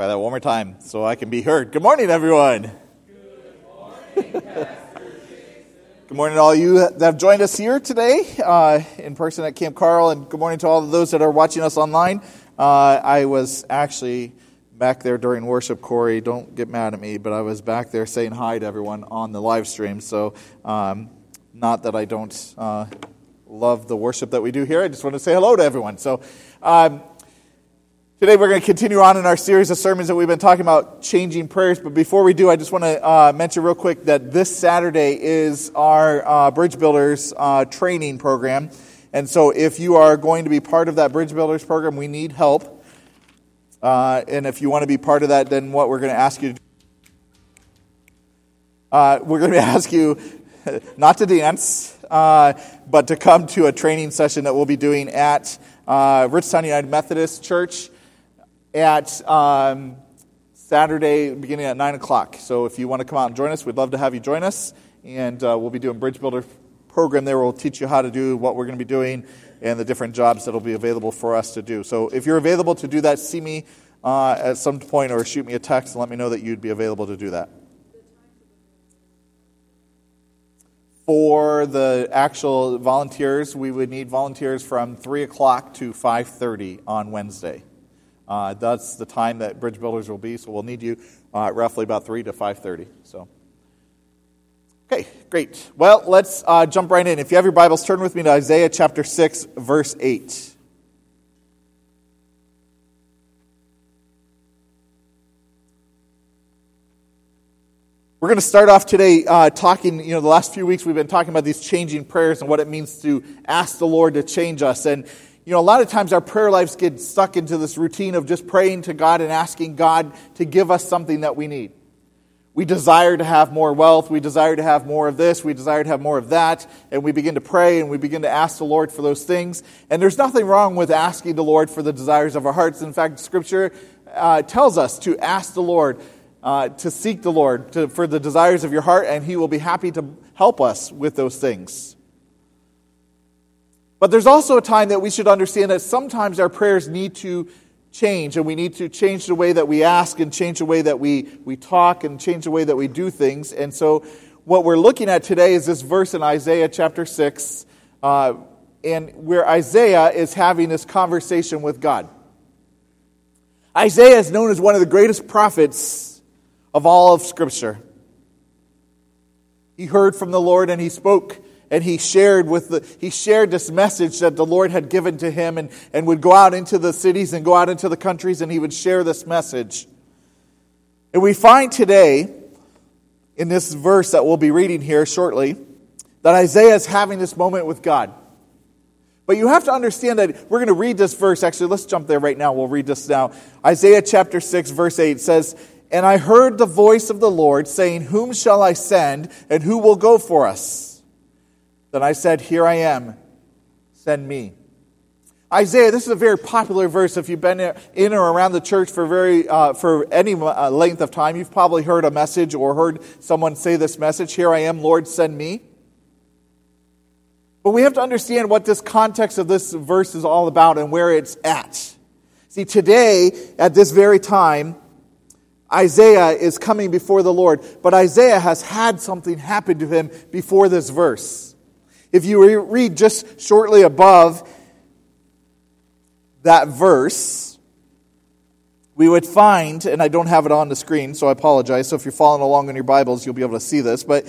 Try that one more time so I can be heard. Good morning, everyone. Good morning, good morning to all you that have joined us here today uh, in person at Camp Carl, and good morning to all of those that are watching us online. Uh, I was actually back there during worship, Corey. Don't get mad at me, but I was back there saying hi to everyone on the live stream. So, um, not that I don't uh, love the worship that we do here, I just want to say hello to everyone. So, um, Today we're going to continue on in our series of sermons that we've been talking about changing prayers. But before we do, I just want to uh, mention real quick that this Saturday is our uh, Bridge Builders uh, training program. And so if you are going to be part of that Bridge Builders program, we need help. Uh, and if you want to be part of that, then what we're going to ask you to do, uh, we're going to ask you not to dance, uh, but to come to a training session that we'll be doing at Richtown United Methodist Church at um, Saturday beginning at 9 o'clock. So if you want to come out and join us, we'd love to have you join us. And uh, we'll be doing Bridge Builder program there. We'll teach you how to do what we're going to be doing and the different jobs that will be available for us to do. So if you're available to do that, see me uh, at some point or shoot me a text and let me know that you'd be available to do that. For the actual volunteers, we would need volunteers from 3 o'clock to 5.30 on Wednesday. Uh, that's the time that bridge builders will be, so we'll need you uh, roughly about 3 to 5.30. So, okay, great. Well, let's uh, jump right in. If you have your Bibles, turn with me to Isaiah chapter 6, verse 8. We're going to start off today uh, talking, you know, the last few weeks we've been talking about these changing prayers and what it means to ask the Lord to change us. And you know, a lot of times our prayer lives get stuck into this routine of just praying to God and asking God to give us something that we need. We desire to have more wealth. We desire to have more of this. We desire to have more of that. And we begin to pray and we begin to ask the Lord for those things. And there's nothing wrong with asking the Lord for the desires of our hearts. In fact, Scripture uh, tells us to ask the Lord, uh, to seek the Lord to, for the desires of your heart, and He will be happy to help us with those things. But there's also a time that we should understand that sometimes our prayers need to change, and we need to change the way that we ask, and change the way that we, we talk, and change the way that we do things. And so, what we're looking at today is this verse in Isaiah chapter 6, uh, and where Isaiah is having this conversation with God. Isaiah is known as one of the greatest prophets of all of Scripture. He heard from the Lord and he spoke and he shared with the he shared this message that the lord had given to him and, and would go out into the cities and go out into the countries and he would share this message. And we find today in this verse that we'll be reading here shortly that isaiah is having this moment with god. But you have to understand that we're going to read this verse. Actually let's jump there right now. We'll read this now. Isaiah chapter 6 verse 8 says and i heard the voice of the lord saying whom shall i send and who will go for us then I said, Here I am, send me. Isaiah, this is a very popular verse. If you've been in or around the church for very uh, for any uh, length of time, you've probably heard a message or heard someone say this message. Here I am, Lord, send me. But we have to understand what this context of this verse is all about and where it's at. See, today, at this very time, Isaiah is coming before the Lord, but Isaiah has had something happen to him before this verse. If you read just shortly above that verse, we would find, and I don't have it on the screen, so I apologize. So if you're following along in your Bibles, you'll be able to see this. But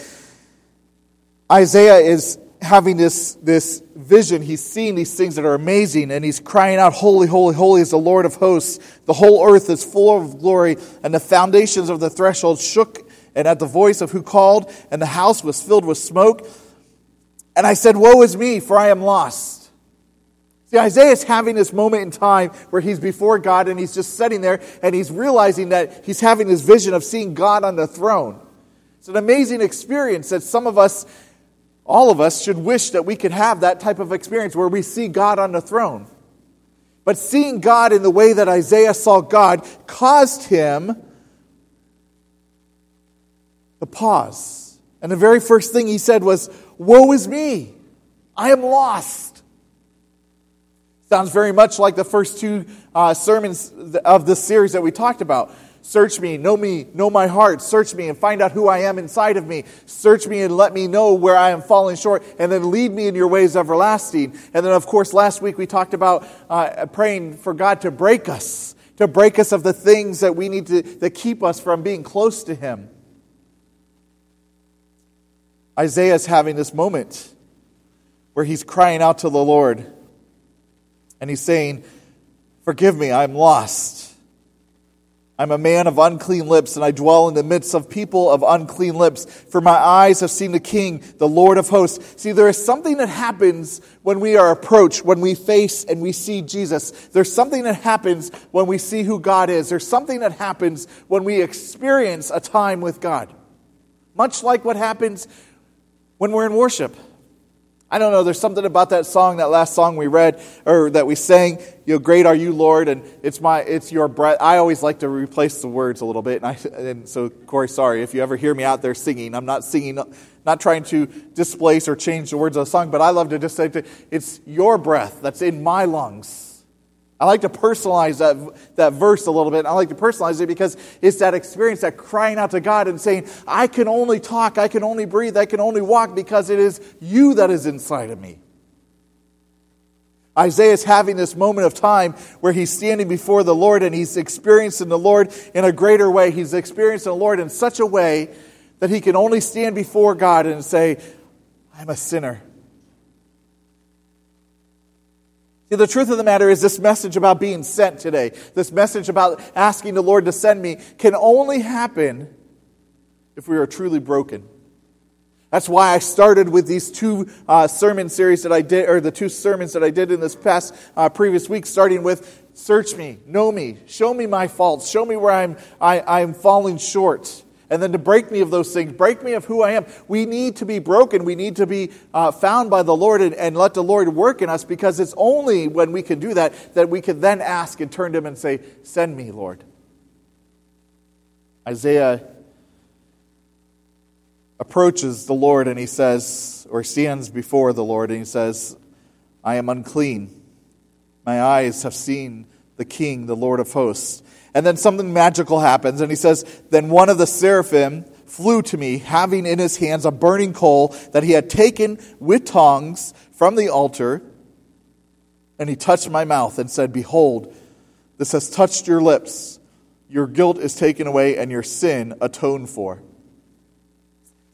Isaiah is having this, this vision. He's seeing these things that are amazing, and he's crying out, Holy, holy, holy is the Lord of hosts. The whole earth is full of glory, and the foundations of the threshold shook, and at the voice of who called, and the house was filled with smoke. And I said, Woe is me, for I am lost. See, Isaiah is having this moment in time where he's before God and he's just sitting there and he's realizing that he's having this vision of seeing God on the throne. It's an amazing experience that some of us, all of us, should wish that we could have that type of experience where we see God on the throne. But seeing God in the way that Isaiah saw God caused him to pause. And the very first thing he said was, Woe is me! I am lost. Sounds very much like the first two uh, sermons of this series that we talked about. Search me, know me, know my heart. Search me and find out who I am inside of me. Search me and let me know where I am falling short, and then lead me in your ways everlasting. And then, of course, last week we talked about uh, praying for God to break us, to break us of the things that we need to that keep us from being close to Him. Isaiah is having this moment where he's crying out to the Lord, and he's saying, "Forgive me, I'm lost." I'm a man of unclean lips, and I dwell in the midst of people of unclean lips. For my eyes have seen the King, the Lord of hosts. See, there is something that happens when we are approached, when we face and we see Jesus. There's something that happens when we see who God is. There's something that happens when we experience a time with God. Much like what happens when we're in worship. I don't know, there's something about that song, that last song we read, or that we sang, you know, great are you, Lord, and it's my, it's your breath. I always like to replace the words a little bit, and, I, and so, Corey, sorry, if you ever hear me out there singing, I'm not singing, not trying to displace or change the words of the song, but I love to just say, it's your breath that's in my lungs. I like to personalize that, that verse a little bit. I like to personalize it because it's that experience, that crying out to God and saying, I can only talk, I can only breathe, I can only walk because it is you that is inside of me. Isaiah is having this moment of time where he's standing before the Lord and he's experiencing the Lord in a greater way. He's experiencing the Lord in such a way that he can only stand before God and say, I'm a sinner. See, the truth of the matter is, this message about being sent today, this message about asking the Lord to send me, can only happen if we are truly broken. That's why I started with these two uh, sermon series that I did, or the two sermons that I did in this past uh, previous week, starting with "Search me, know me, show me my faults, show me where I'm I, I'm falling short." And then to break me of those things, break me of who I am. We need to be broken. We need to be uh, found by the Lord and, and let the Lord work in us because it's only when we can do that that we can then ask and turn to Him and say, Send me, Lord. Isaiah approaches the Lord and he says, or stands before the Lord and he says, I am unclean. My eyes have seen the King, the Lord of hosts. And then something magical happens, and he says, Then one of the seraphim flew to me, having in his hands a burning coal that he had taken with tongs from the altar. And he touched my mouth and said, Behold, this has touched your lips. Your guilt is taken away, and your sin atoned for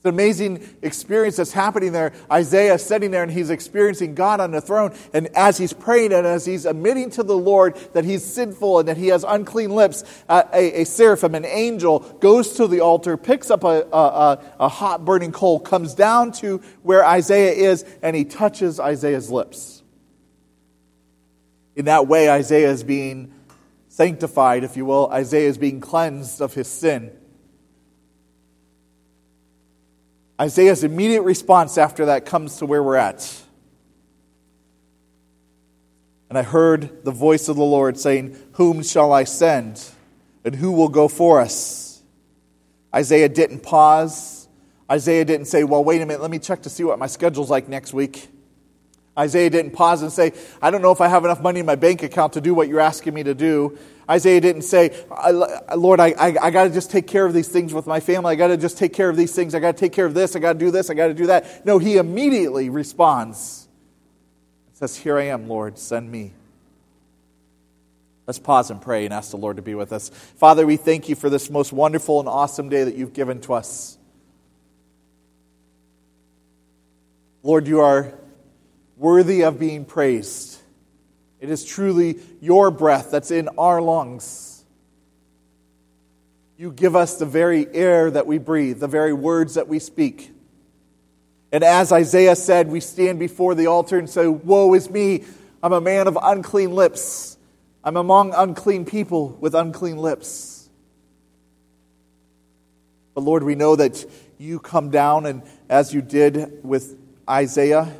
an amazing experience that's happening there. Isaiah is sitting there and he's experiencing God on the throne. And as he's praying and as he's admitting to the Lord that he's sinful and that he has unclean lips, uh, a, a, seraphim, an angel, goes to the altar, picks up a, a, a hot burning coal, comes down to where Isaiah is, and he touches Isaiah's lips. In that way, Isaiah is being sanctified, if you will. Isaiah is being cleansed of his sin. Isaiah's immediate response after that comes to where we're at. And I heard the voice of the Lord saying, Whom shall I send? And who will go for us? Isaiah didn't pause. Isaiah didn't say, Well, wait a minute, let me check to see what my schedule's like next week. Isaiah didn't pause and say, I don't know if I have enough money in my bank account to do what you're asking me to do. Isaiah didn't say, Lord, I, I, I got to just take care of these things with my family. I got to just take care of these things. I got to take care of this. I got to do this. I got to do that. No, he immediately responds and says, Here I am, Lord, send me. Let's pause and pray and ask the Lord to be with us. Father, we thank you for this most wonderful and awesome day that you've given to us. Lord, you are worthy of being praised. It is truly your breath that's in our lungs. You give us the very air that we breathe, the very words that we speak. And as Isaiah said, we stand before the altar and say, Woe is me! I'm a man of unclean lips. I'm among unclean people with unclean lips. But Lord, we know that you come down, and as you did with Isaiah,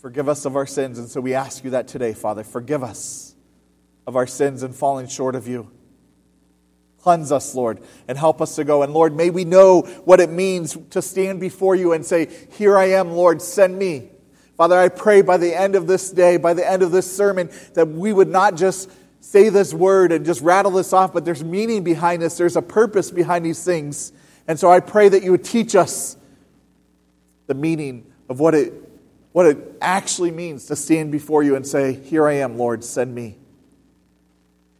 Forgive us of our sins. And so we ask you that today, Father. Forgive us of our sins and falling short of you. Cleanse us, Lord, and help us to go. And Lord, may we know what it means to stand before you and say, Here I am, Lord, send me. Father, I pray by the end of this day, by the end of this sermon, that we would not just say this word and just rattle this off, but there's meaning behind this. There's a purpose behind these things. And so I pray that you would teach us the meaning of what it, what it actually means to stand before you and say, Here I am, Lord, send me.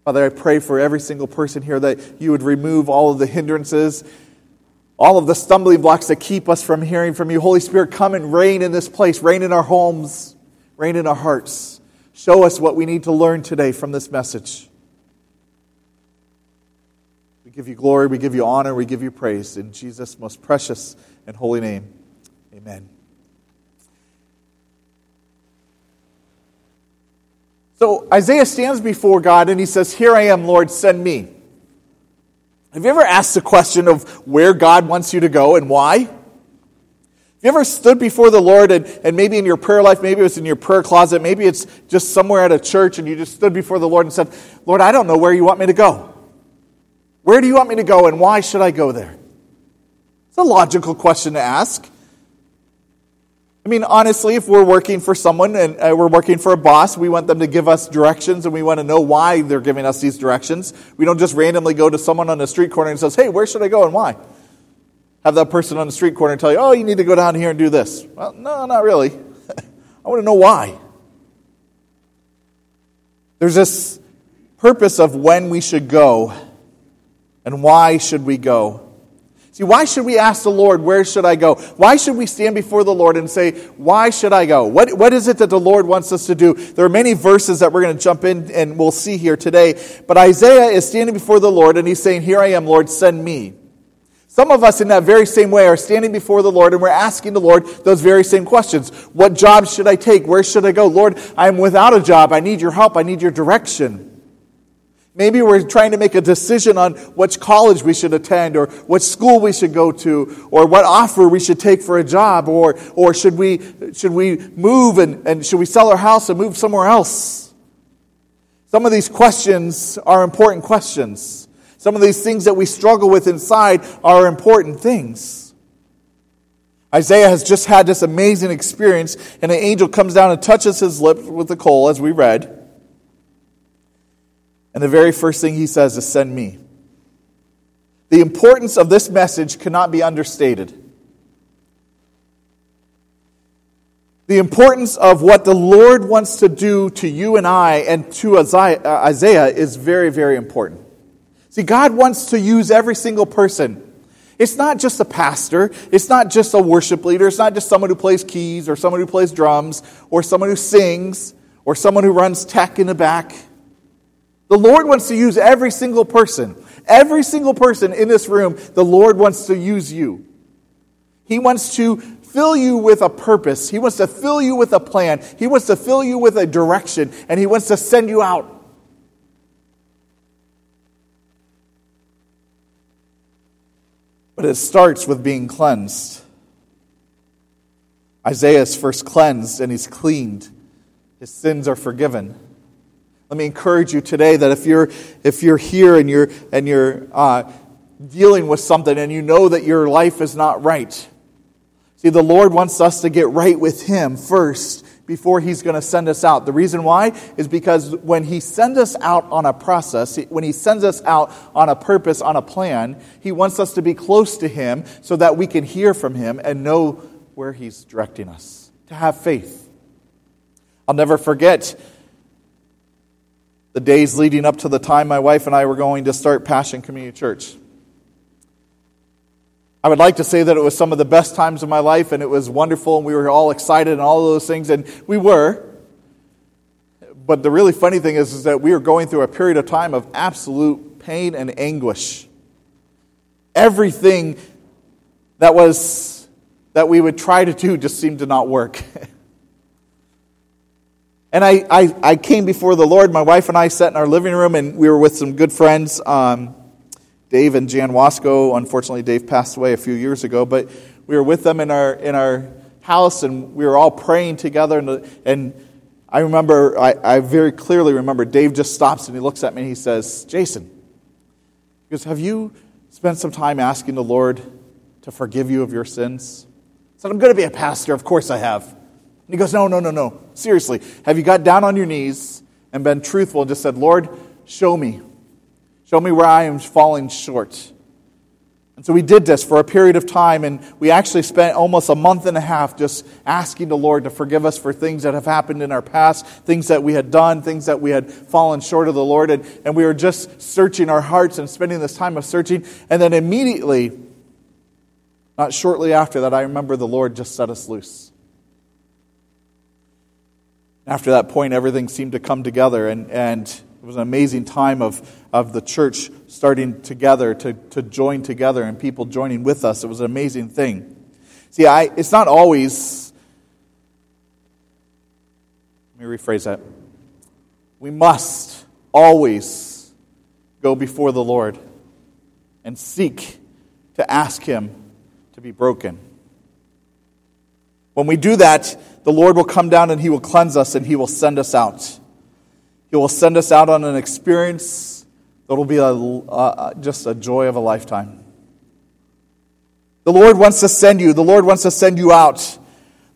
Father, I pray for every single person here that you would remove all of the hindrances, all of the stumbling blocks that keep us from hearing from you. Holy Spirit, come and reign in this place, reign in our homes, reign in our hearts. Show us what we need to learn today from this message. We give you glory, we give you honor, we give you praise. In Jesus' most precious and holy name, amen. So Isaiah stands before God and he says, Here I am, Lord, send me. Have you ever asked the question of where God wants you to go and why? Have you ever stood before the Lord and, and maybe in your prayer life, maybe it was in your prayer closet, maybe it's just somewhere at a church and you just stood before the Lord and said, Lord, I don't know where you want me to go. Where do you want me to go and why should I go there? It's a logical question to ask. I mean, honestly, if we're working for someone and uh, we're working for a boss, we want them to give us directions and we want to know why they're giving us these directions. We don't just randomly go to someone on the street corner and says, "Hey, where should I go and why?" have that person on the street corner tell you, oh, you need to go down here and do this. Well, no, not really. I want to know why. There's this purpose of when we should go and why should we go. See, why should we ask the Lord, where should I go? Why should we stand before the Lord and say, why should I go? What, what is it that the Lord wants us to do? There are many verses that we're going to jump in and we'll see here today. But Isaiah is standing before the Lord and he's saying, Here I am, Lord, send me. Some of us, in that very same way, are standing before the Lord and we're asking the Lord those very same questions. What job should I take? Where should I go? Lord, I am without a job. I need your help. I need your direction. Maybe we're trying to make a decision on which college we should attend or what school we should go to or what offer we should take for a job or, or should, we, should we move and, and should we sell our house and move somewhere else? Some of these questions are important questions. Some of these things that we struggle with inside are important things. Isaiah has just had this amazing experience, and an angel comes down and touches his lips with the coal, as we read. And the very first thing he says is, Send me. The importance of this message cannot be understated. The importance of what the Lord wants to do to you and I and to uh, Isaiah is very, very important. See, God wants to use every single person. It's not just a pastor. It's not just a worship leader. It's not just someone who plays keys or someone who plays drums or someone who sings or someone who runs tech in the back. The Lord wants to use every single person. Every single person in this room, the Lord wants to use you. He wants to fill you with a purpose. He wants to fill you with a plan. He wants to fill you with a direction. And He wants to send you out. But it starts with being cleansed. Isaiah is first cleansed and he's cleaned. His sins are forgiven. Let me encourage you today that if you're, if you're here and you're, and you're uh, dealing with something and you know that your life is not right, see, the Lord wants us to get right with Him first before he's going to send us out. The reason why is because when he sends us out on a process, when he sends us out on a purpose, on a plan, he wants us to be close to him so that we can hear from him and know where he's directing us, to have faith. I'll never forget the days leading up to the time my wife and I were going to start Passion Community Church. I would like to say that it was some of the best times of my life and it was wonderful and we were all excited and all those things, and we were. But the really funny thing is, is that we were going through a period of time of absolute pain and anguish. Everything that was that we would try to do just seemed to not work. and I, I, I, came before the Lord. My wife and I sat in our living room, and we were with some good friends. Um, Dave and Jan Wasco. Unfortunately, Dave passed away a few years ago, but we were with them in our, in our house and we were all praying together. And, and I remember, I, I very clearly remember, Dave just stops and he looks at me and he says, Jason, he goes, Have you spent some time asking the Lord to forgive you of your sins? I said, I'm going to be a pastor. Of course I have. He goes, No, no, no, no. Seriously, have you got down on your knees and been truthful and just said, Lord, show me. Show me where I am falling short. And so we did this for a period of time, and we actually spent almost a month and a half just asking the Lord to forgive us for things that have happened in our past, things that we had done, things that we had fallen short of the Lord. And, and we were just searching our hearts and spending this time of searching. And then immediately, not shortly after that, I remember the Lord just set us loose. After that point, everything seemed to come together, and, and it was an amazing time of, of the church starting together to, to join together and people joining with us. It was an amazing thing. See, I, it's not always, let me rephrase that. We must always go before the Lord and seek to ask Him to be broken. When we do that, the Lord will come down and He will cleanse us and He will send us out. He will send us out on an experience that will be a, uh, just a joy of a lifetime. The Lord wants to send you. The Lord wants to send you out.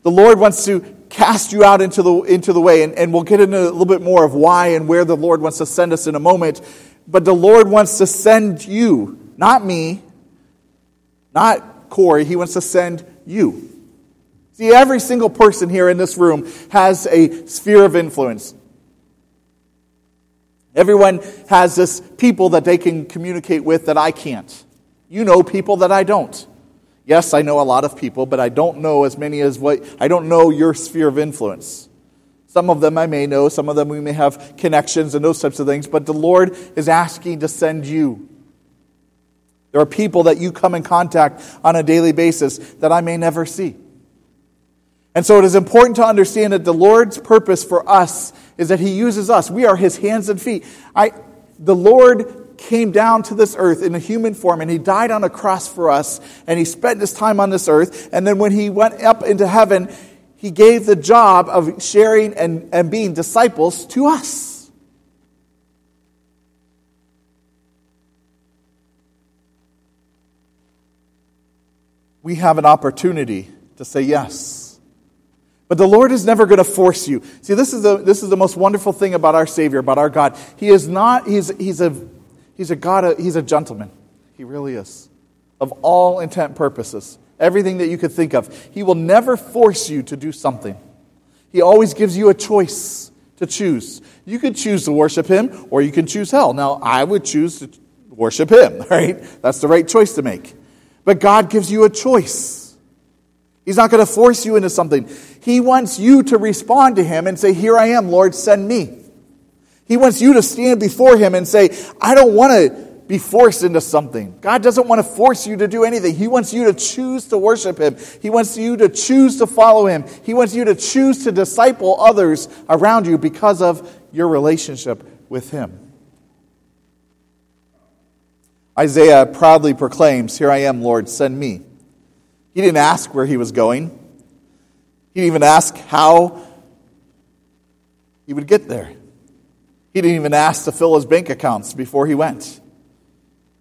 The Lord wants to cast you out into the, into the way. And, and we'll get into a little bit more of why and where the Lord wants to send us in a moment. But the Lord wants to send you, not me, not Corey. He wants to send you. See, every single person here in this room has a sphere of influence. Everyone has this people that they can communicate with that I can't. You know people that I don't. Yes, I know a lot of people, but I don't know as many as what I don't know your sphere of influence. Some of them I may know, some of them we may have connections and those types of things, but the Lord is asking to send you. There are people that you come in contact on a daily basis that I may never see. And so it is important to understand that the Lord's purpose for us is that He uses us. We are His hands and feet. I, the Lord came down to this earth in a human form and He died on a cross for us and He spent His time on this earth. And then when He went up into heaven, He gave the job of sharing and, and being disciples to us. We have an opportunity to say yes. But the Lord is never going to force you. See, this is, the, this is the most wonderful thing about our Savior, about our God. He is not, he's, he's, a, he's a God, he's a gentleman. He really is. Of all intent purposes. Everything that you could think of. He will never force you to do something. He always gives you a choice to choose. You could choose to worship Him, or you can choose hell. Now, I would choose to worship Him, right? That's the right choice to make. But God gives you a choice. He's not going to force you into something. He wants you to respond to Him and say, Here I am, Lord, send me. He wants you to stand before Him and say, I don't want to be forced into something. God doesn't want to force you to do anything. He wants you to choose to worship Him. He wants you to choose to follow Him. He wants you to choose to disciple others around you because of your relationship with Him. Isaiah proudly proclaims, Here I am, Lord, send me. He didn't ask where he was going. He didn't even ask how he would get there. He didn't even ask to fill his bank accounts before he went.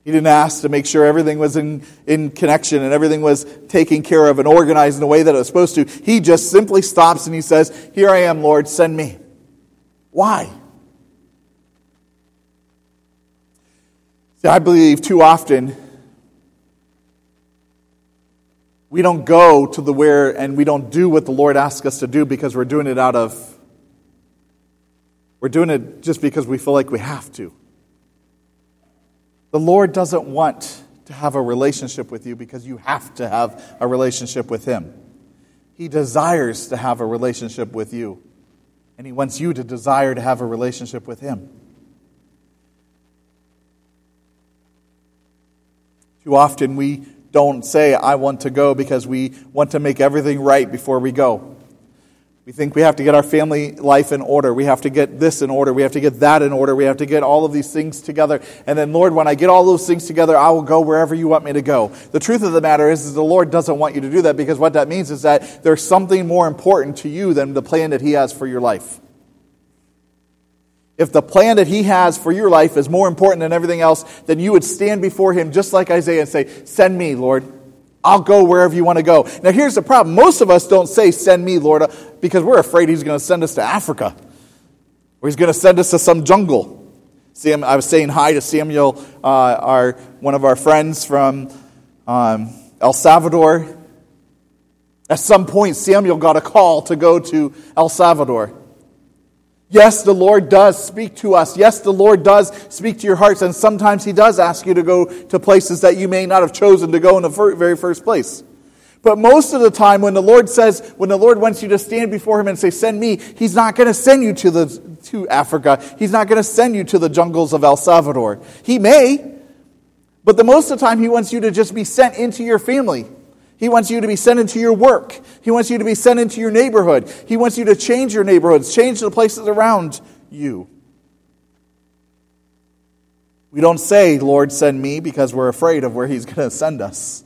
He didn't ask to make sure everything was in, in connection and everything was taken care of and organized in the way that it was supposed to. He just simply stops and he says, Here I am, Lord, send me. Why? See, I believe too often we don't go to the where and we don't do what the Lord asks us to do because we're doing it out of, we're doing it just because we feel like we have to. The Lord doesn't want to have a relationship with you because you have to have a relationship with Him. He desires to have a relationship with you, and He wants you to desire to have a relationship with Him. Too often we don't say, I want to go because we want to make everything right before we go. We think we have to get our family life in order. We have to get this in order. We have to get that in order. We have to get all of these things together. And then, Lord, when I get all those things together, I will go wherever you want me to go. The truth of the matter is, is the Lord doesn't want you to do that because what that means is that there's something more important to you than the plan that He has for your life if the plan that He has for your life is more important than everything else, then you would stand before Him just like Isaiah and say, Send me, Lord. I'll go wherever you want to go. Now, here's the problem. Most of us don't say, Send me, Lord, because we're afraid He's going to send us to Africa or He's going to send us to some jungle. Sam, I was saying hi to Samuel, uh, our, one of our friends from um, El Salvador. At some point, Samuel got a call to go to El Salvador. Yes, the Lord does speak to us. Yes, the Lord does speak to your hearts, and sometimes He does ask you to go to places that you may not have chosen to go in the very first place. But most of the time, when the Lord says, when the Lord wants you to stand before Him and say, Send me, He's not going to send you to, the, to Africa. He's not going to send you to the jungles of El Salvador. He may, but the most of the time, He wants you to just be sent into your family. He wants you to be sent into your work. He wants you to be sent into your neighborhood. He wants you to change your neighborhoods, change the places around you. We don't say, Lord, send me, because we're afraid of where He's going to send us.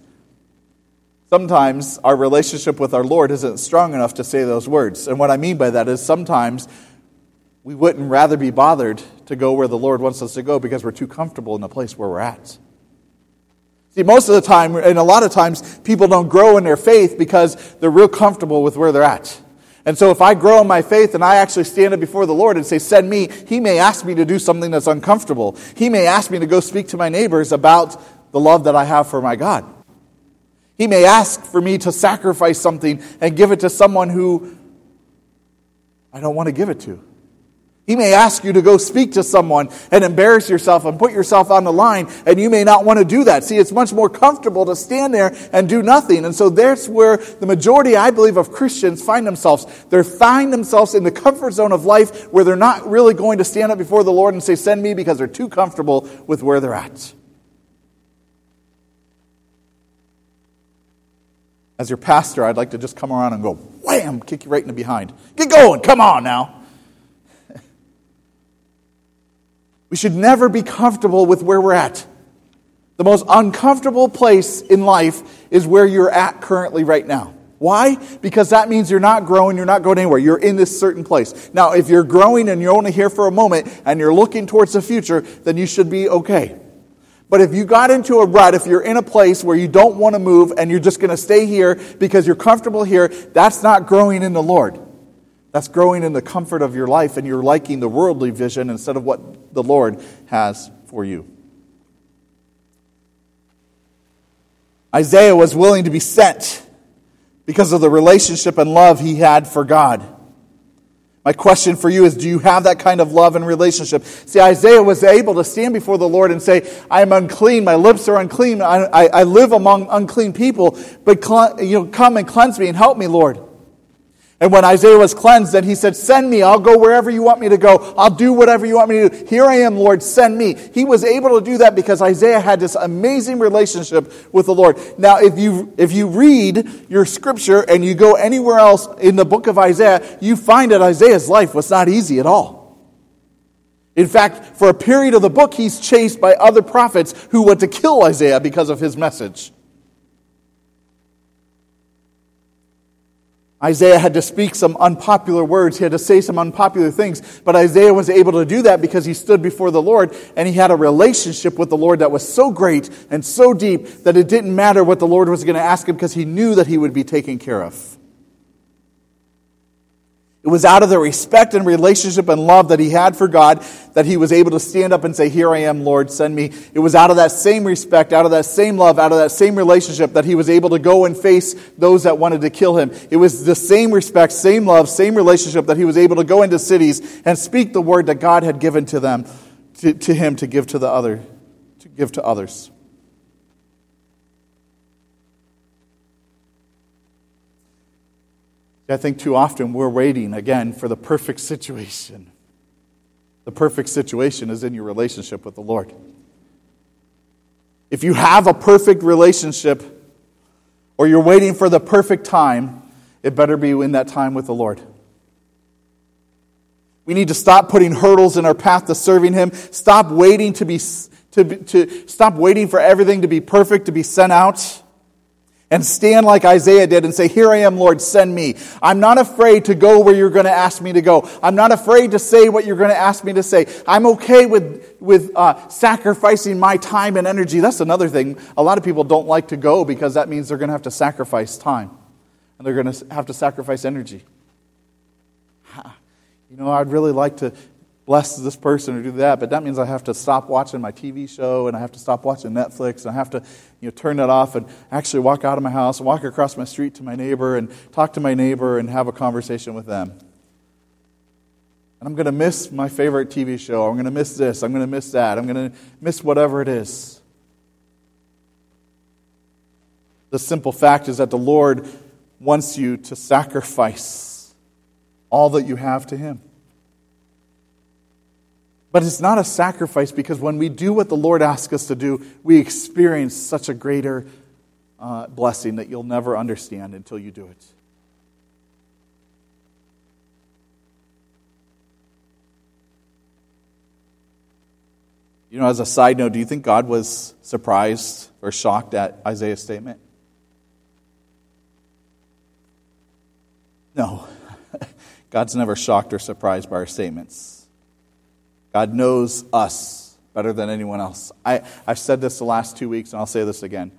Sometimes our relationship with our Lord isn't strong enough to say those words. And what I mean by that is sometimes we wouldn't rather be bothered to go where the Lord wants us to go because we're too comfortable in the place where we're at. See, most of the time, and a lot of times, people don't grow in their faith because they're real comfortable with where they're at. And so if I grow in my faith and I actually stand up before the Lord and say, send me, He may ask me to do something that's uncomfortable. He may ask me to go speak to my neighbors about the love that I have for my God. He may ask for me to sacrifice something and give it to someone who I don't want to give it to. He may ask you to go speak to someone and embarrass yourself and put yourself on the line, and you may not want to do that. See, it's much more comfortable to stand there and do nothing. And so that's where the majority, I believe, of Christians find themselves. They find themselves in the comfort zone of life where they're not really going to stand up before the Lord and say, Send me, because they're too comfortable with where they're at. As your pastor, I'd like to just come around and go, wham, kick you right in the behind. Get going, come on now. We should never be comfortable with where we're at. The most uncomfortable place in life is where you're at currently right now. Why? Because that means you're not growing, you're not going anywhere. You're in this certain place. Now, if you're growing and you're only here for a moment and you're looking towards the future, then you should be okay. But if you got into a rut, if you're in a place where you don't want to move and you're just going to stay here because you're comfortable here, that's not growing in the Lord. That's growing in the comfort of your life and you're liking the worldly vision instead of what the Lord has for you. Isaiah was willing to be sent because of the relationship and love he had for God. My question for you is do you have that kind of love and relationship? See, Isaiah was able to stand before the Lord and say, I am unclean, my lips are unclean, I, I, I live among unclean people, but you know, come and cleanse me and help me, Lord. And when Isaiah was cleansed, then he said, Send me. I'll go wherever you want me to go. I'll do whatever you want me to do. Here I am, Lord. Send me. He was able to do that because Isaiah had this amazing relationship with the Lord. Now, if you, if you read your scripture and you go anywhere else in the book of Isaiah, you find that Isaiah's life was not easy at all. In fact, for a period of the book, he's chased by other prophets who want to kill Isaiah because of his message. Isaiah had to speak some unpopular words. He had to say some unpopular things. But Isaiah was able to do that because he stood before the Lord and he had a relationship with the Lord that was so great and so deep that it didn't matter what the Lord was going to ask him because he knew that he would be taken care of. It was out of the respect and relationship and love that he had for God that he was able to stand up and say, Here I am, Lord, send me. It was out of that same respect, out of that same love, out of that same relationship that he was able to go and face those that wanted to kill him. It was the same respect, same love, same relationship that he was able to go into cities and speak the word that God had given to them, to, to him to give to the other, to give to others. I think too often we're waiting again for the perfect situation. The perfect situation is in your relationship with the Lord. If you have a perfect relationship or you're waiting for the perfect time, it better be in that time with the Lord. We need to stop putting hurdles in our path to serving Him. Stop waiting to be, to, to stop waiting for everything to be perfect, to be sent out. And stand like Isaiah did and say, Here I am, Lord, send me. I'm not afraid to go where you're going to ask me to go. I'm not afraid to say what you're going to ask me to say. I'm okay with, with uh, sacrificing my time and energy. That's another thing. A lot of people don't like to go because that means they're going to have to sacrifice time and they're going to have to sacrifice energy. You know, I'd really like to bless this person or do that, but that means I have to stop watching my TV show and I have to stop watching Netflix and I have to you know, turn that off and actually walk out of my house and walk across my street to my neighbor and talk to my neighbor and have a conversation with them. And I'm going to miss my favorite TV show. I'm going to miss this. I'm going to miss that. I'm going to miss whatever it is. The simple fact is that the Lord wants you to sacrifice all that you have to Him. But it's not a sacrifice because when we do what the Lord asks us to do, we experience such a greater uh, blessing that you'll never understand until you do it. You know, as a side note, do you think God was surprised or shocked at Isaiah's statement? No. God's never shocked or surprised by our statements. God knows us better than anyone else. I, I've said this the last two weeks, and I'll say this again.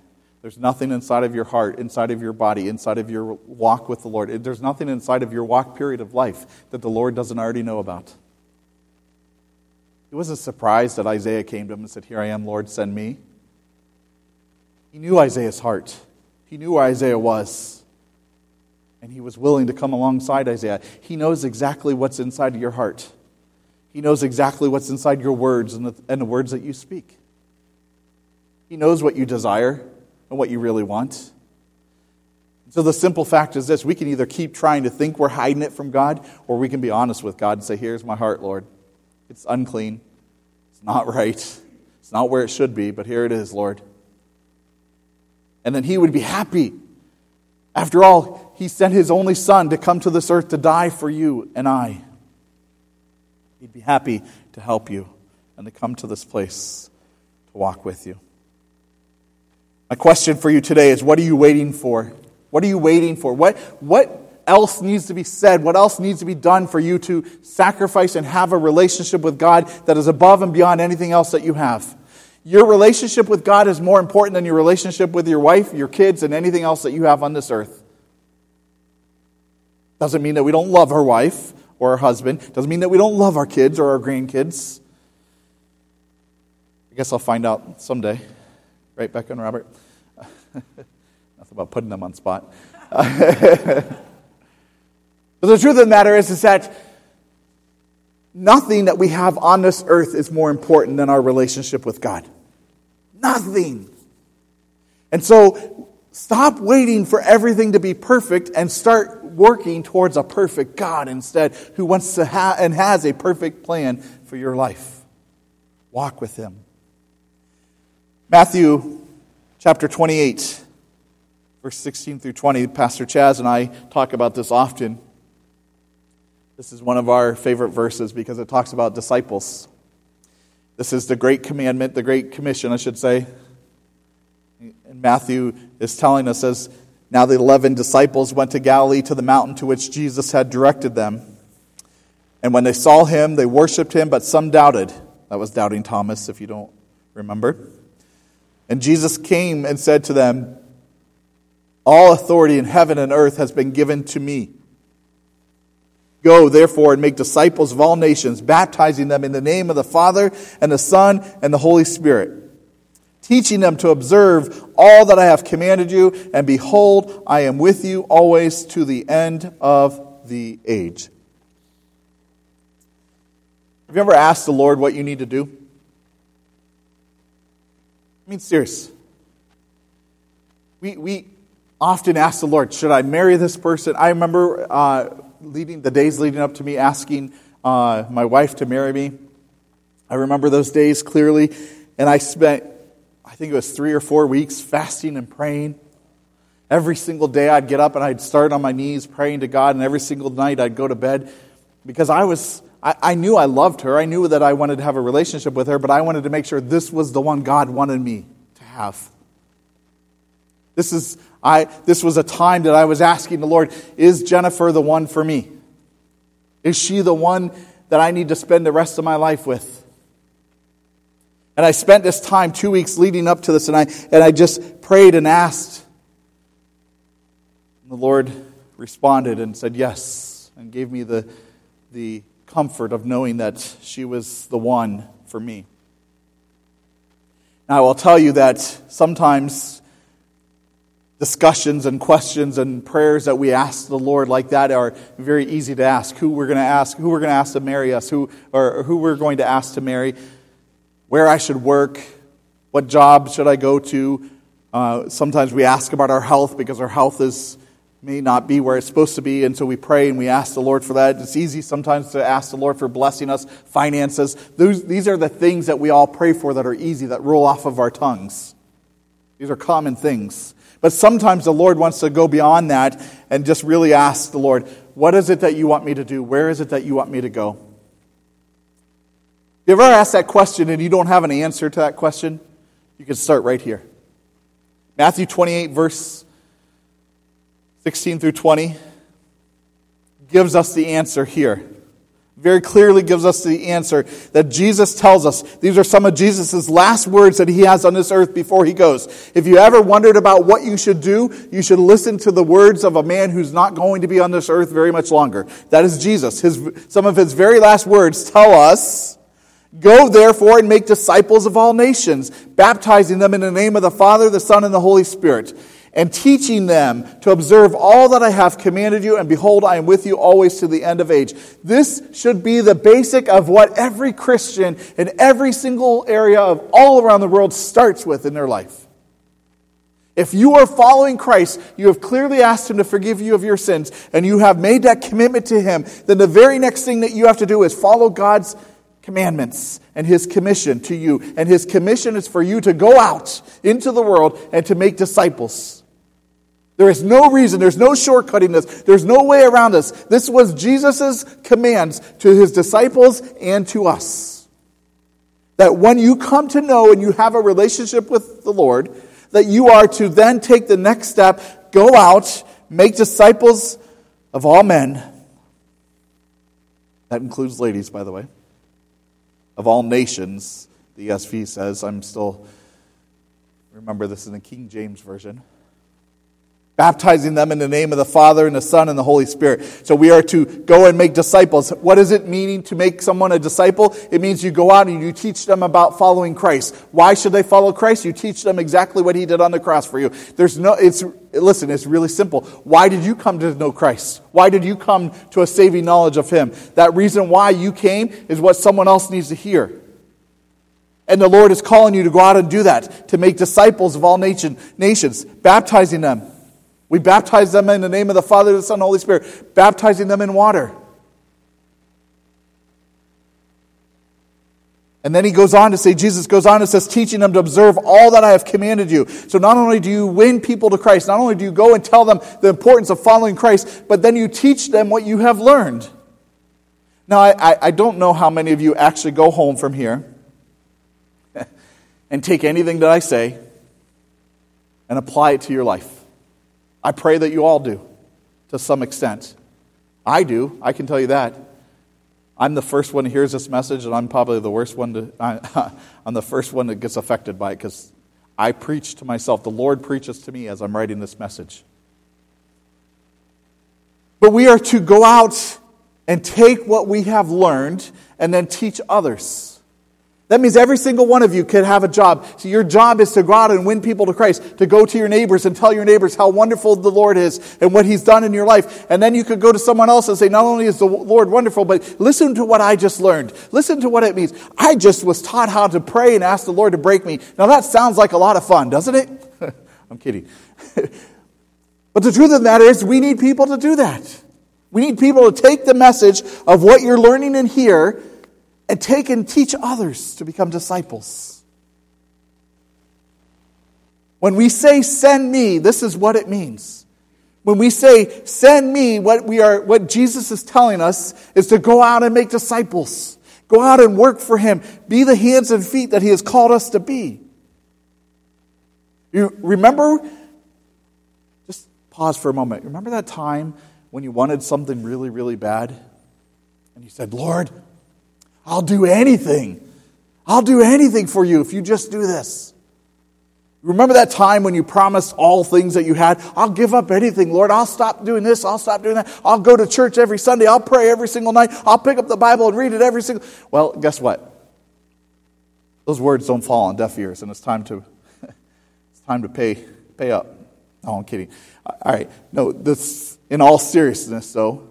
There's nothing inside of your heart, inside of your body, inside of your walk with the Lord. There's nothing inside of your walk period of life that the Lord doesn't already know about. It wasn't surprise that Isaiah came to him and said, Here I am, Lord, send me. He knew Isaiah's heart, he knew where Isaiah was. And he was willing to come alongside Isaiah. He knows exactly what's inside of your heart. He knows exactly what's inside your words and the, and the words that you speak. He knows what you desire and what you really want. So the simple fact is this we can either keep trying to think we're hiding it from God, or we can be honest with God and say, Here's my heart, Lord. It's unclean. It's not right. It's not where it should be, but here it is, Lord. And then He would be happy. After all, He sent His only Son to come to this earth to die for you and I. He'd be happy to help you and to come to this place to walk with you. My question for you today is what are you waiting for? What are you waiting for? What, what else needs to be said? What else needs to be done for you to sacrifice and have a relationship with God that is above and beyond anything else that you have? Your relationship with God is more important than your relationship with your wife, your kids, and anything else that you have on this earth. Doesn't mean that we don't love our wife or our husband. Doesn't mean that we don't love our kids or our grandkids. I guess I'll find out someday. Right, Becca and Robert? Nothing about putting them on spot. but the truth of the matter is, is that nothing that we have on this earth is more important than our relationship with God. Nothing. And so stop waiting for everything to be perfect and start working towards a perfect God instead, who wants to have and has a perfect plan for your life. Walk with Him. Matthew chapter 28, verse 16 through 20. Pastor Chaz and I talk about this often. This is one of our favorite verses because it talks about disciples. This is the great commandment, the great commission, I should say. And Matthew is telling us as now the eleven disciples went to Galilee to the mountain to which Jesus had directed them. And when they saw him, they worshiped him, but some doubted. That was doubting Thomas, if you don't remember. And Jesus came and said to them, All authority in heaven and earth has been given to me. Go, therefore, and make disciples of all nations, baptizing them in the name of the Father, and the Son, and the Holy Spirit teaching them to observe all that I have commanded you, and behold, I am with you always to the end of the age. Have you ever asked the Lord what you need to do? I mean, serious. We, we often ask the Lord, should I marry this person? I remember uh, leading the days leading up to me asking uh, my wife to marry me. I remember those days clearly, and I spent think it was three or four weeks fasting and praying. Every single day I'd get up and I'd start on my knees praying to God, and every single night I'd go to bed because I was. I, I knew I loved her. I knew that I wanted to have a relationship with her, but I wanted to make sure this was the one God wanted me to have. This is, I, this was a time that I was asking the Lord, is Jennifer the one for me? Is she the one that I need to spend the rest of my life with? And I spent this time, two weeks leading up to this, and I, and I just prayed and asked. And the Lord responded and said yes, and gave me the, the comfort of knowing that she was the one for me. Now, I will tell you that sometimes discussions and questions and prayers that we ask the Lord like that are very easy to ask. Who we're going to ask, who we're going to ask to marry us, who, or who we're going to ask to marry where I should work, what job should I go to. Uh, sometimes we ask about our health because our health is may not be where it's supposed to be, and so we pray and we ask the Lord for that. It's easy sometimes to ask the Lord for blessing us, finances. Those, these are the things that we all pray for that are easy, that roll off of our tongues. These are common things. But sometimes the Lord wants to go beyond that and just really ask the Lord, What is it that you want me to do? Where is it that you want me to go? You ever asked that question and you don't have an answer to that question? You can start right here. Matthew 28, verse 16 through 20, gives us the answer here. Very clearly gives us the answer that Jesus tells us. These are some of Jesus' last words that he has on this earth before he goes. If you ever wondered about what you should do, you should listen to the words of a man who's not going to be on this earth very much longer. That is Jesus. His, some of his very last words tell us Go therefore and make disciples of all nations, baptizing them in the name of the Father, the Son, and the Holy Spirit, and teaching them to observe all that I have commanded you, and behold, I am with you always to the end of age. This should be the basic of what every Christian in every single area of all around the world starts with in their life. If you are following Christ, you have clearly asked Him to forgive you of your sins, and you have made that commitment to Him, then the very next thing that you have to do is follow God's commandments and his commission to you. And his commission is for you to go out into the world and to make disciples. There is no reason, there's no shortcutting this, there's no way around this. This was Jesus' commands to his disciples and to us. That when you come to know and you have a relationship with the Lord, that you are to then take the next step, go out, make disciples of all men. That includes ladies, by the way of all nations, the ESV says. I'm still, remember this in the King James Version. Baptizing them in the name of the Father and the Son and the Holy Spirit. So we are to go and make disciples. What does it mean to make someone a disciple? It means you go out and you teach them about following Christ. Why should they follow Christ? You teach them exactly what He did on the cross for you. There's no, it's, listen, it's really simple. Why did you come to know Christ? Why did you come to a saving knowledge of Him? That reason why you came is what someone else needs to hear. And the Lord is calling you to go out and do that, to make disciples of all nation, nations, baptizing them we baptize them in the name of the Father, the Son, and the Holy Spirit, baptizing them in water. And then he goes on to say, Jesus goes on and says, teaching them to observe all that I have commanded you. So not only do you win people to Christ, not only do you go and tell them the importance of following Christ, but then you teach them what you have learned. Now, I, I, I don't know how many of you actually go home from here and take anything that I say and apply it to your life. I pray that you all do to some extent. I do, I can tell you that. I'm the first one who hears this message, and I'm probably the worst one to, I, I'm the first one that gets affected by it because I preach to myself. The Lord preaches to me as I'm writing this message. But we are to go out and take what we have learned and then teach others. That means every single one of you could have a job. So your job is to go out and win people to Christ, to go to your neighbors and tell your neighbors how wonderful the Lord is and what He's done in your life. And then you could go to someone else and say, not only is the Lord wonderful, but listen to what I just learned. Listen to what it means. I just was taught how to pray and ask the Lord to break me. Now that sounds like a lot of fun, doesn't it? I'm kidding. but the truth of the matter is, we need people to do that. We need people to take the message of what you're learning in here and take and teach others to become disciples. When we say send me, this is what it means. When we say send me, what we are what Jesus is telling us is to go out and make disciples. Go out and work for him. Be the hands and feet that he has called us to be. You remember just pause for a moment. Remember that time when you wanted something really, really bad? And you said, Lord, I'll do anything. I'll do anything for you if you just do this. Remember that time when you promised all things that you had? I'll give up anything, Lord. I'll stop doing this. I'll stop doing that. I'll go to church every Sunday. I'll pray every single night. I'll pick up the Bible and read it every single. Well, guess what? Those words don't fall on deaf ears, and it's time to it's time to pay pay up. No, I'm kidding. All right. No, this in all seriousness, though,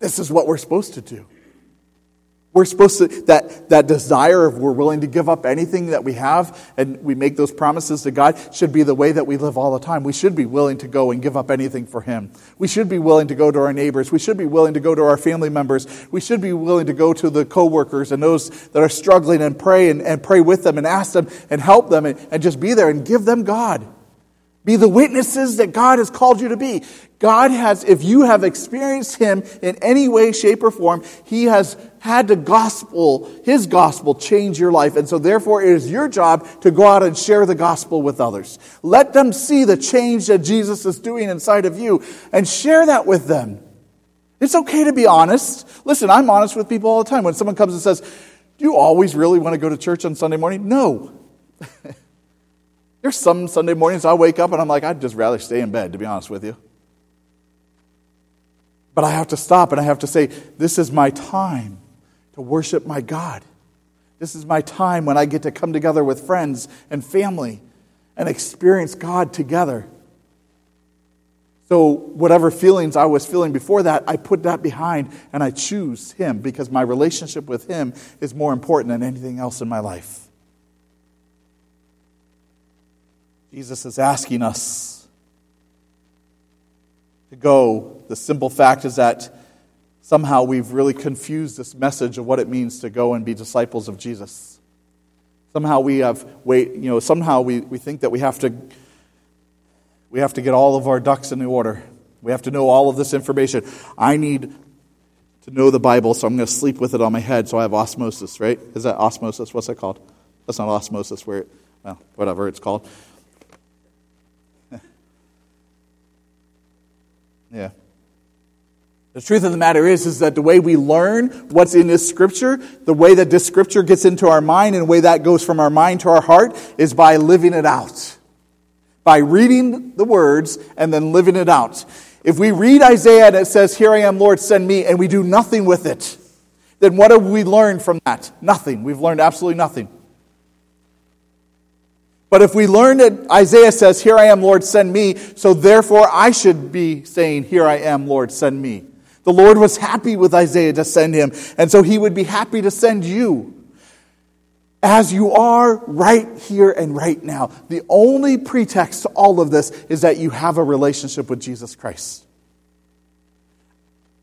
this is what we're supposed to do. We're supposed to, that, that desire of we're willing to give up anything that we have and we make those promises to God should be the way that we live all the time. We should be willing to go and give up anything for Him. We should be willing to go to our neighbors. We should be willing to go to our family members. We should be willing to go to the coworkers and those that are struggling and pray and, and pray with them and ask them and help them and, and just be there and give them God. Be the witnesses that God has called you to be. God has, if you have experienced Him in any way, shape, or form, He has had the gospel, His gospel, change your life. And so, therefore, it is your job to go out and share the gospel with others. Let them see the change that Jesus is doing inside of you and share that with them. It's okay to be honest. Listen, I'm honest with people all the time. When someone comes and says, Do you always really want to go to church on Sunday morning? No. There's some Sunday mornings I wake up and I'm like, I'd just rather stay in bed, to be honest with you. But I have to stop and I have to say, this is my time to worship my God. This is my time when I get to come together with friends and family and experience God together. So, whatever feelings I was feeling before that, I put that behind and I choose Him because my relationship with Him is more important than anything else in my life. Jesus is asking us to go. The simple fact is that somehow we've really confused this message of what it means to go and be disciples of Jesus. Somehow we have wait, you know, somehow we, we think that we have to we have to get all of our ducks in the order. We have to know all of this information. I need to know the Bible, so I'm going to sleep with it on my head so I have osmosis, right? Is that osmosis? What's that called? That's not osmosis, where, well, whatever it's called. Yeah. The truth of the matter is, is that the way we learn what's in this scripture, the way that this scripture gets into our mind and the way that goes from our mind to our heart is by living it out. By reading the words and then living it out. If we read Isaiah and it says, Here I am, Lord, send me, and we do nothing with it, then what have we learned from that? Nothing. We've learned absolutely nothing. But if we learn that Isaiah says, Here I am, Lord, send me, so therefore I should be saying, Here I am, Lord, send me. The Lord was happy with Isaiah to send him, and so he would be happy to send you as you are right here and right now. The only pretext to all of this is that you have a relationship with Jesus Christ.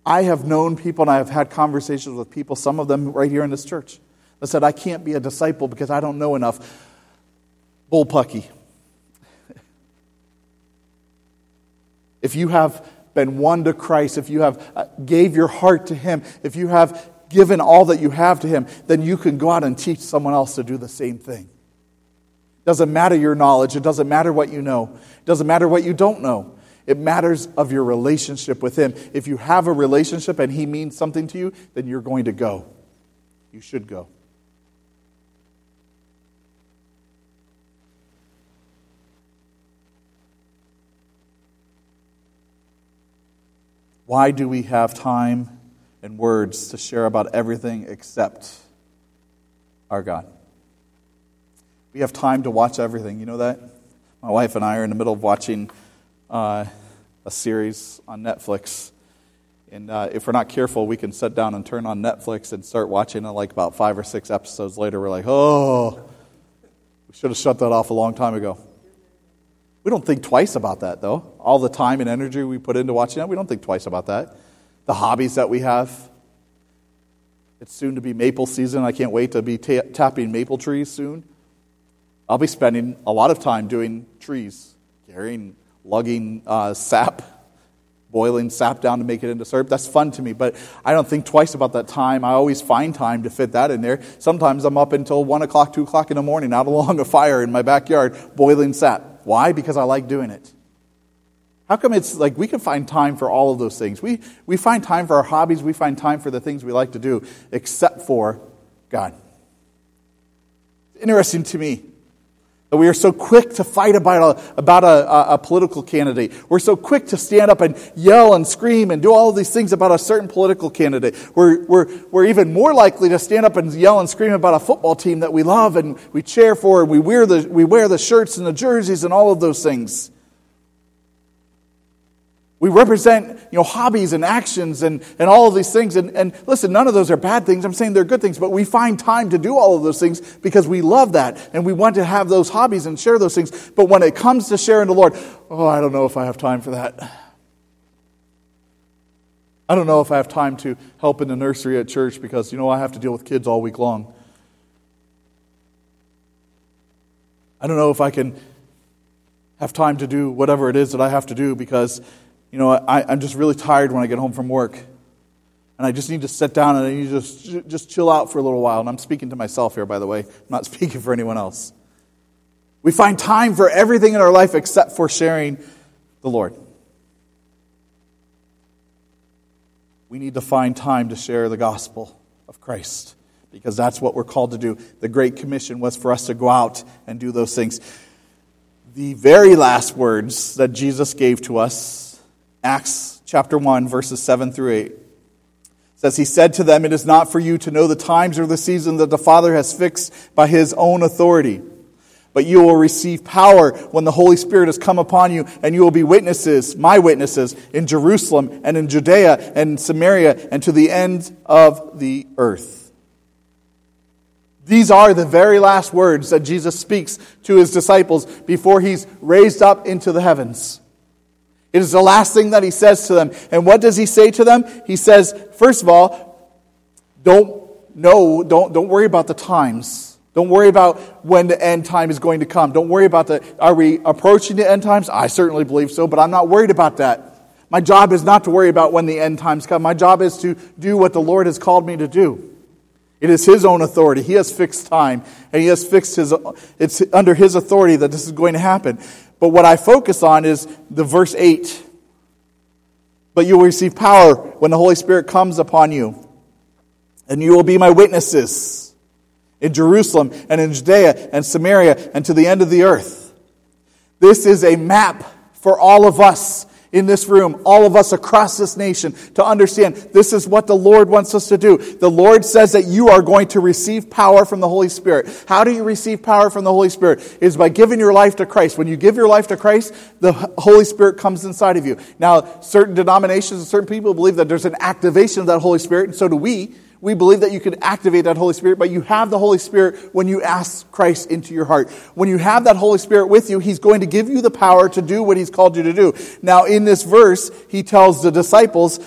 I have known people and I have had conversations with people, some of them right here in this church, that said, I can't be a disciple because I don't know enough bullpucky. if you have been won to Christ, if you have uh, gave your heart to him, if you have given all that you have to him, then you can go out and teach someone else to do the same thing. It Doesn't matter your knowledge, it doesn't matter what you know. It doesn't matter what you don't know. It matters of your relationship with him. If you have a relationship and he means something to you, then you're going to go. You should go. Why do we have time and words to share about everything except our God? We have time to watch everything. You know that? My wife and I are in the middle of watching uh, a series on Netflix. And uh, if we're not careful, we can sit down and turn on Netflix and start watching it like about five or six episodes later. We're like, oh, we should have shut that off a long time ago. We don't think twice about that, though. All the time and energy we put into watching that, we don't think twice about that. The hobbies that we have. It's soon to be maple season. I can't wait to be ta- tapping maple trees soon. I'll be spending a lot of time doing trees, carrying, lugging uh, sap, boiling sap down to make it into syrup. That's fun to me, but I don't think twice about that time. I always find time to fit that in there. Sometimes I'm up until 1 o'clock, 2 o'clock in the morning out along a fire in my backyard boiling sap. Why? Because I like doing it. How come it's like we can find time for all of those things? We, we find time for our hobbies, we find time for the things we like to do, except for God. It's interesting to me that we are so quick to fight about a, about a, a, political candidate. We're so quick to stand up and yell and scream and do all these things about a certain political candidate. We're, we're, we're even more likely to stand up and yell and scream about a football team that we love and we cheer for and we wear the, we wear the shirts and the jerseys and all of those things. We represent, you know, hobbies and actions and, and all of these things. And, and listen, none of those are bad things. I'm saying they're good things, but we find time to do all of those things because we love that and we want to have those hobbies and share those things. But when it comes to sharing the Lord, oh, I don't know if I have time for that. I don't know if I have time to help in the nursery at church because, you know, I have to deal with kids all week long. I don't know if I can have time to do whatever it is that I have to do because you know, I, I'm just really tired when I get home from work. And I just need to sit down and I need to just, just chill out for a little while. And I'm speaking to myself here, by the way. I'm not speaking for anyone else. We find time for everything in our life except for sharing the Lord. We need to find time to share the gospel of Christ because that's what we're called to do. The Great Commission was for us to go out and do those things. The very last words that Jesus gave to us Acts chapter 1, verses 7 through 8. says, He said to them, It is not for you to know the times or the season that the Father has fixed by His own authority. But you will receive power when the Holy Spirit has come upon you, and you will be witnesses, my witnesses, in Jerusalem and in Judea and Samaria and to the end of the earth. These are the very last words that Jesus speaks to his disciples before he's raised up into the heavens. It is the last thing that he says to them. And what does he say to them? He says, first of all, don't know, don't, don't worry about the times. Don't worry about when the end time is going to come. Don't worry about the, are we approaching the end times? I certainly believe so, but I'm not worried about that. My job is not to worry about when the end times come. My job is to do what the Lord has called me to do. It is His own authority. He has fixed time, and He has fixed His, it's under His authority that this is going to happen. But what I focus on is the verse 8. But you will receive power when the Holy Spirit comes upon you. And you will be my witnesses in Jerusalem and in Judea and Samaria and to the end of the earth. This is a map for all of us in this room, all of us across this nation, to understand this is what the Lord wants us to do. The Lord says that you are going to receive power from the Holy Spirit. How do you receive power from the Holy Spirit? It is by giving your life to Christ. When you give your life to Christ, the Holy Spirit comes inside of you. Now, certain denominations and certain people believe that there's an activation of that Holy Spirit, and so do we. We believe that you can activate that Holy Spirit, but you have the Holy Spirit when you ask Christ into your heart. When you have that Holy Spirit with you, He's going to give you the power to do what He's called you to do. Now, in this verse, He tells the disciples,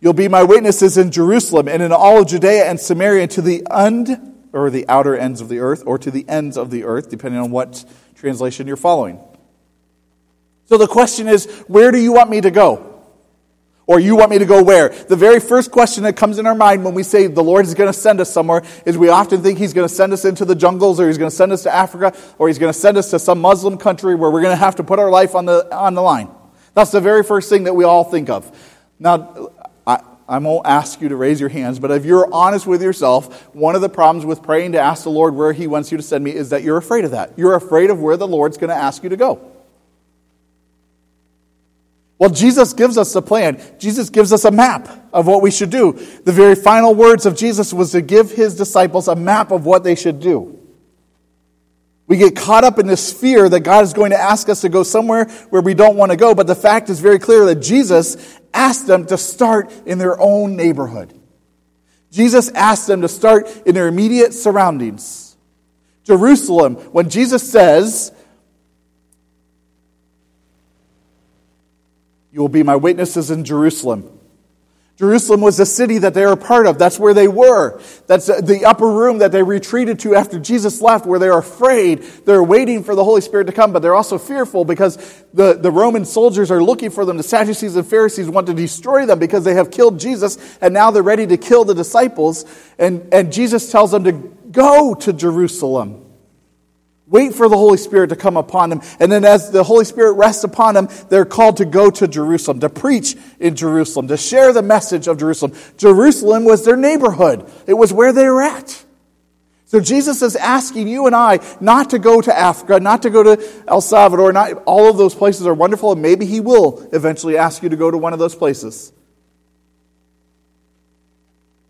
You'll be my witnesses in Jerusalem and in all of Judea and Samaria to the end, or the outer ends of the earth, or to the ends of the earth, depending on what translation you're following. So the question is, where do you want me to go? Or you want me to go where? The very first question that comes in our mind when we say the Lord is going to send us somewhere is we often think He's going to send us into the jungles or He's going to send us to Africa or He's going to send us to some Muslim country where we're going to have to put our life on the, on the line. That's the very first thing that we all think of. Now, I, I won't ask you to raise your hands, but if you're honest with yourself, one of the problems with praying to ask the Lord where He wants you to send me is that you're afraid of that. You're afraid of where the Lord's going to ask you to go. Well, Jesus gives us a plan. Jesus gives us a map of what we should do. The very final words of Jesus was to give his disciples a map of what they should do. We get caught up in this fear that God is going to ask us to go somewhere where we don't want to go, but the fact is very clear that Jesus asked them to start in their own neighborhood. Jesus asked them to start in their immediate surroundings. Jerusalem, when Jesus says, You will be my witnesses in Jerusalem. Jerusalem was the city that they were part of. That's where they were. That's the upper room that they retreated to after Jesus left, where they're afraid. They're waiting for the Holy Spirit to come, but they're also fearful because the, the Roman soldiers are looking for them. The Sadducees and Pharisees want to destroy them because they have killed Jesus, and now they're ready to kill the disciples. And, and Jesus tells them to go to Jerusalem. Wait for the Holy Spirit to come upon them. And then as the Holy Spirit rests upon them, they're called to go to Jerusalem, to preach in Jerusalem, to share the message of Jerusalem. Jerusalem was their neighborhood. It was where they were at. So Jesus is asking you and I not to go to Africa, not to go to El Salvador, not all of those places are wonderful, and maybe he will eventually ask you to go to one of those places.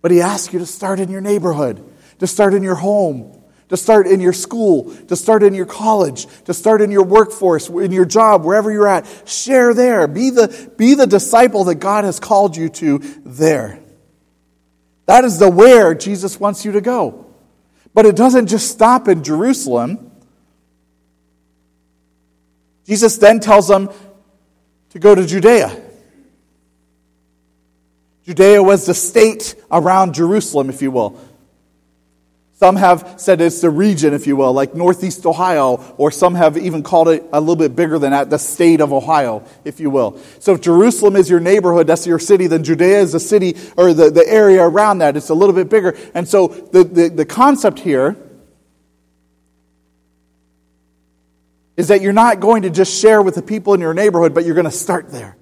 But he asks you to start in your neighborhood, to start in your home, to start in your school, to start in your college, to start in your workforce, in your job, wherever you're at. Share there. Be the, be the disciple that God has called you to there. That is the where Jesus wants you to go. But it doesn't just stop in Jerusalem. Jesus then tells them to go to Judea. Judea was the state around Jerusalem, if you will. Some have said it's the region, if you will, like Northeast Ohio, or some have even called it a little bit bigger than that, the state of Ohio, if you will. So if Jerusalem is your neighborhood, that's your city, then Judea is the city, or the, the area around that. It's a little bit bigger. And so the, the, the concept here is that you're not going to just share with the people in your neighborhood, but you're going to start there.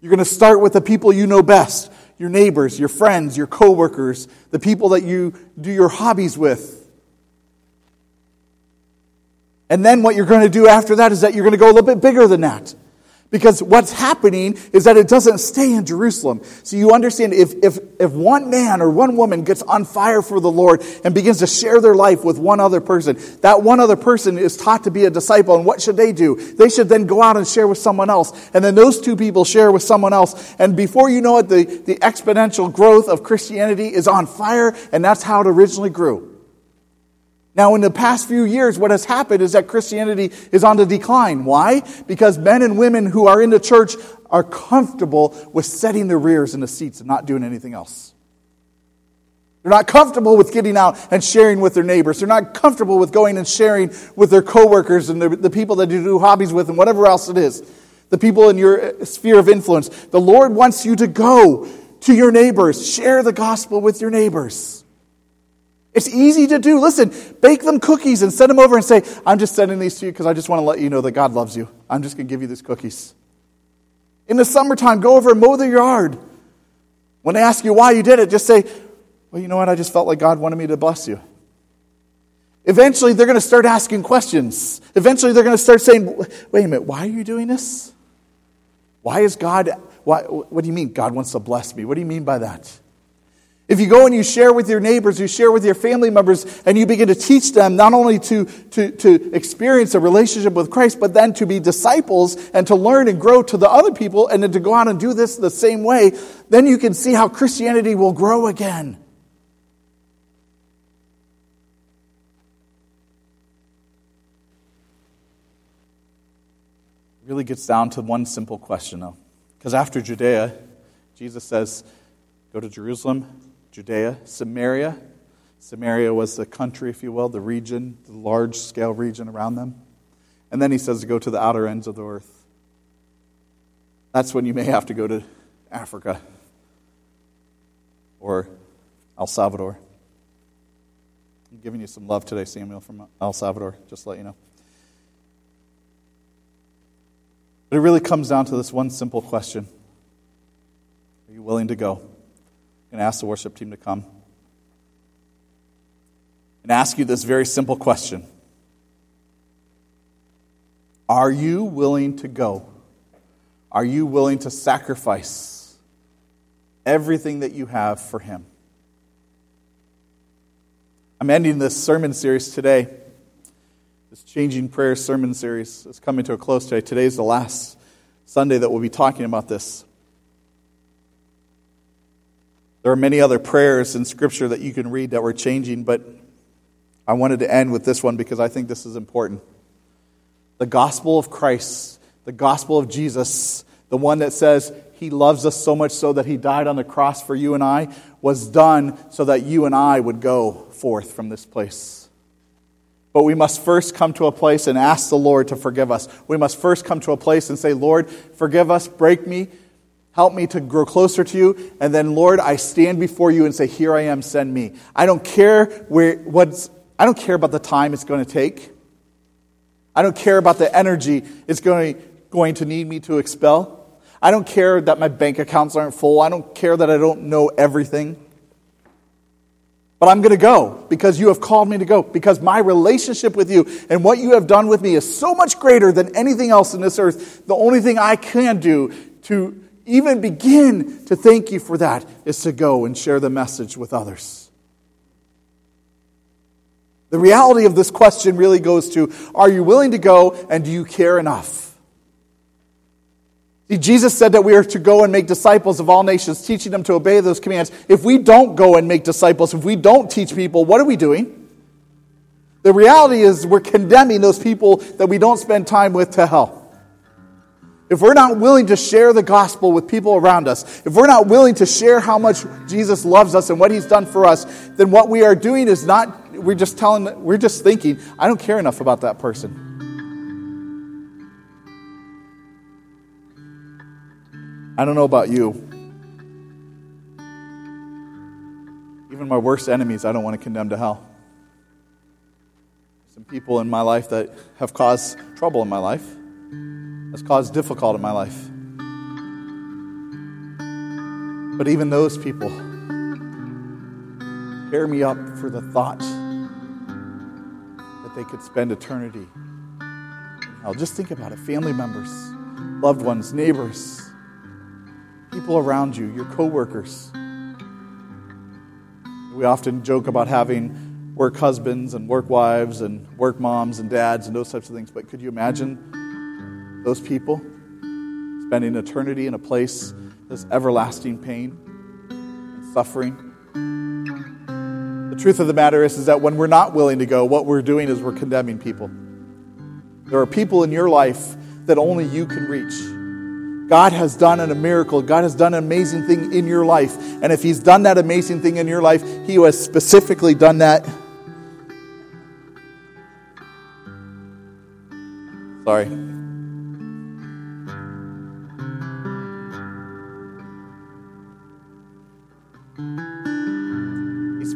You're going to start with the people you know best your neighbors, your friends, your coworkers, the people that you do your hobbies with. And then what you're going to do after that is that you're going to go a little bit bigger than that. Because what's happening is that it doesn't stay in Jerusalem. So you understand if, if, if one man or one woman gets on fire for the Lord and begins to share their life with one other person, that one other person is taught to be a disciple. And what should they do? They should then go out and share with someone else. And then those two people share with someone else. And before you know it, the, the exponential growth of Christianity is on fire. And that's how it originally grew. Now, in the past few years, what has happened is that Christianity is on the decline. Why? Because men and women who are in the church are comfortable with setting their rears in the seats and not doing anything else. They're not comfortable with getting out and sharing with their neighbors. They're not comfortable with going and sharing with their coworkers and the, the people that you do hobbies with and whatever else it is. The people in your uh, sphere of influence. The Lord wants you to go to your neighbors. Share the gospel with your neighbors. It's easy to do. Listen, bake them cookies and send them over and say, I'm just sending these to you because I just want to let you know that God loves you. I'm just going to give you these cookies. In the summertime, go over and mow the yard. When they ask you why you did it, just say, Well, you know what? I just felt like God wanted me to bless you. Eventually, they're going to start asking questions. Eventually, they're going to start saying, Wait a minute, why are you doing this? Why is God, why, what do you mean God wants to bless me? What do you mean by that? If you go and you share with your neighbors, you share with your family members, and you begin to teach them not only to, to, to experience a relationship with Christ, but then to be disciples and to learn and grow to the other people, and then to go out and do this the same way, then you can see how Christianity will grow again. It really gets down to one simple question, though. Because after Judea, Jesus says, Go to Jerusalem, Judea, Samaria. Samaria was the country, if you will, the region, the large scale region around them. And then he says to go to the outer ends of the earth. That's when you may have to go to Africa or El Salvador. I'm giving you some love today, Samuel, from El Salvador, just to let you know. But it really comes down to this one simple question Are you willing to go? Going to ask the worship team to come and ask you this very simple question Are you willing to go? Are you willing to sacrifice everything that you have for Him? I'm ending this sermon series today. This Changing Prayers sermon series is coming to a close today. Today is the last Sunday that we'll be talking about this. There are many other prayers in Scripture that you can read that were changing, but I wanted to end with this one because I think this is important. The gospel of Christ, the gospel of Jesus, the one that says he loves us so much so that he died on the cross for you and I, was done so that you and I would go forth from this place. But we must first come to a place and ask the Lord to forgive us. We must first come to a place and say, Lord, forgive us, break me, Help me to grow closer to you. And then, Lord, I stand before you and say, Here I am, send me. I don't care where, what's, I don't care about the time it's going to take. I don't care about the energy it's going, going to need me to expel. I don't care that my bank accounts aren't full. I don't care that I don't know everything. But I'm going to go because you have called me to go. Because my relationship with you and what you have done with me is so much greater than anything else in this earth. The only thing I can do to even begin to thank you for that is to go and share the message with others. The reality of this question really goes to are you willing to go and do you care enough? See, Jesus said that we are to go and make disciples of all nations, teaching them to obey those commands. If we don't go and make disciples, if we don't teach people, what are we doing? The reality is we're condemning those people that we don't spend time with to hell. If we're not willing to share the gospel with people around us, if we're not willing to share how much Jesus loves us and what he's done for us, then what we are doing is not, we're just telling, we're just thinking, I don't care enough about that person. I don't know about you. Even my worst enemies, I don't want to condemn to hell. Some people in my life that have caused trouble in my life, has caused difficulty in my life. But even those people tear me up for the thought that they could spend eternity hell. Just think about it family members, loved ones, neighbors people around you, your coworkers. We often joke about having work husbands and work wives and work moms and dads and those types of things, but could you imagine those people spending eternity in a place that's everlasting pain and suffering? The truth of the matter is, is that when we're not willing to go, what we're doing is we're condemning people. There are people in your life that only you can reach. God has done a miracle. God has done an amazing thing in your life. And if He's done that amazing thing in your life, He has specifically done that. Sorry.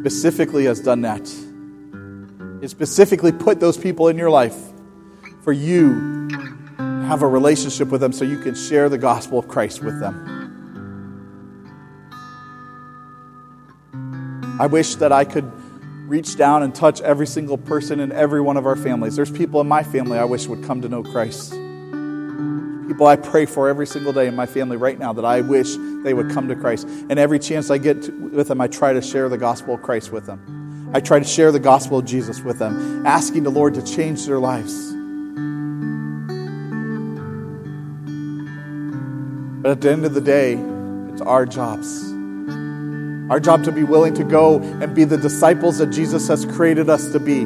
Specifically has done that. It specifically put those people in your life for you have a relationship with them so you can share the gospel of Christ with them. I wish that I could reach down and touch every single person in every one of our families. There's people in my family I wish would come to know Christ. People I pray for every single day in my family right now that I wish they would come to Christ. And every chance I get to, with them, I try to share the gospel of Christ with them. I try to share the gospel of Jesus with them, asking the Lord to change their lives. But at the end of the day, it's our jobs. Our job to be willing to go and be the disciples that Jesus has created us to be,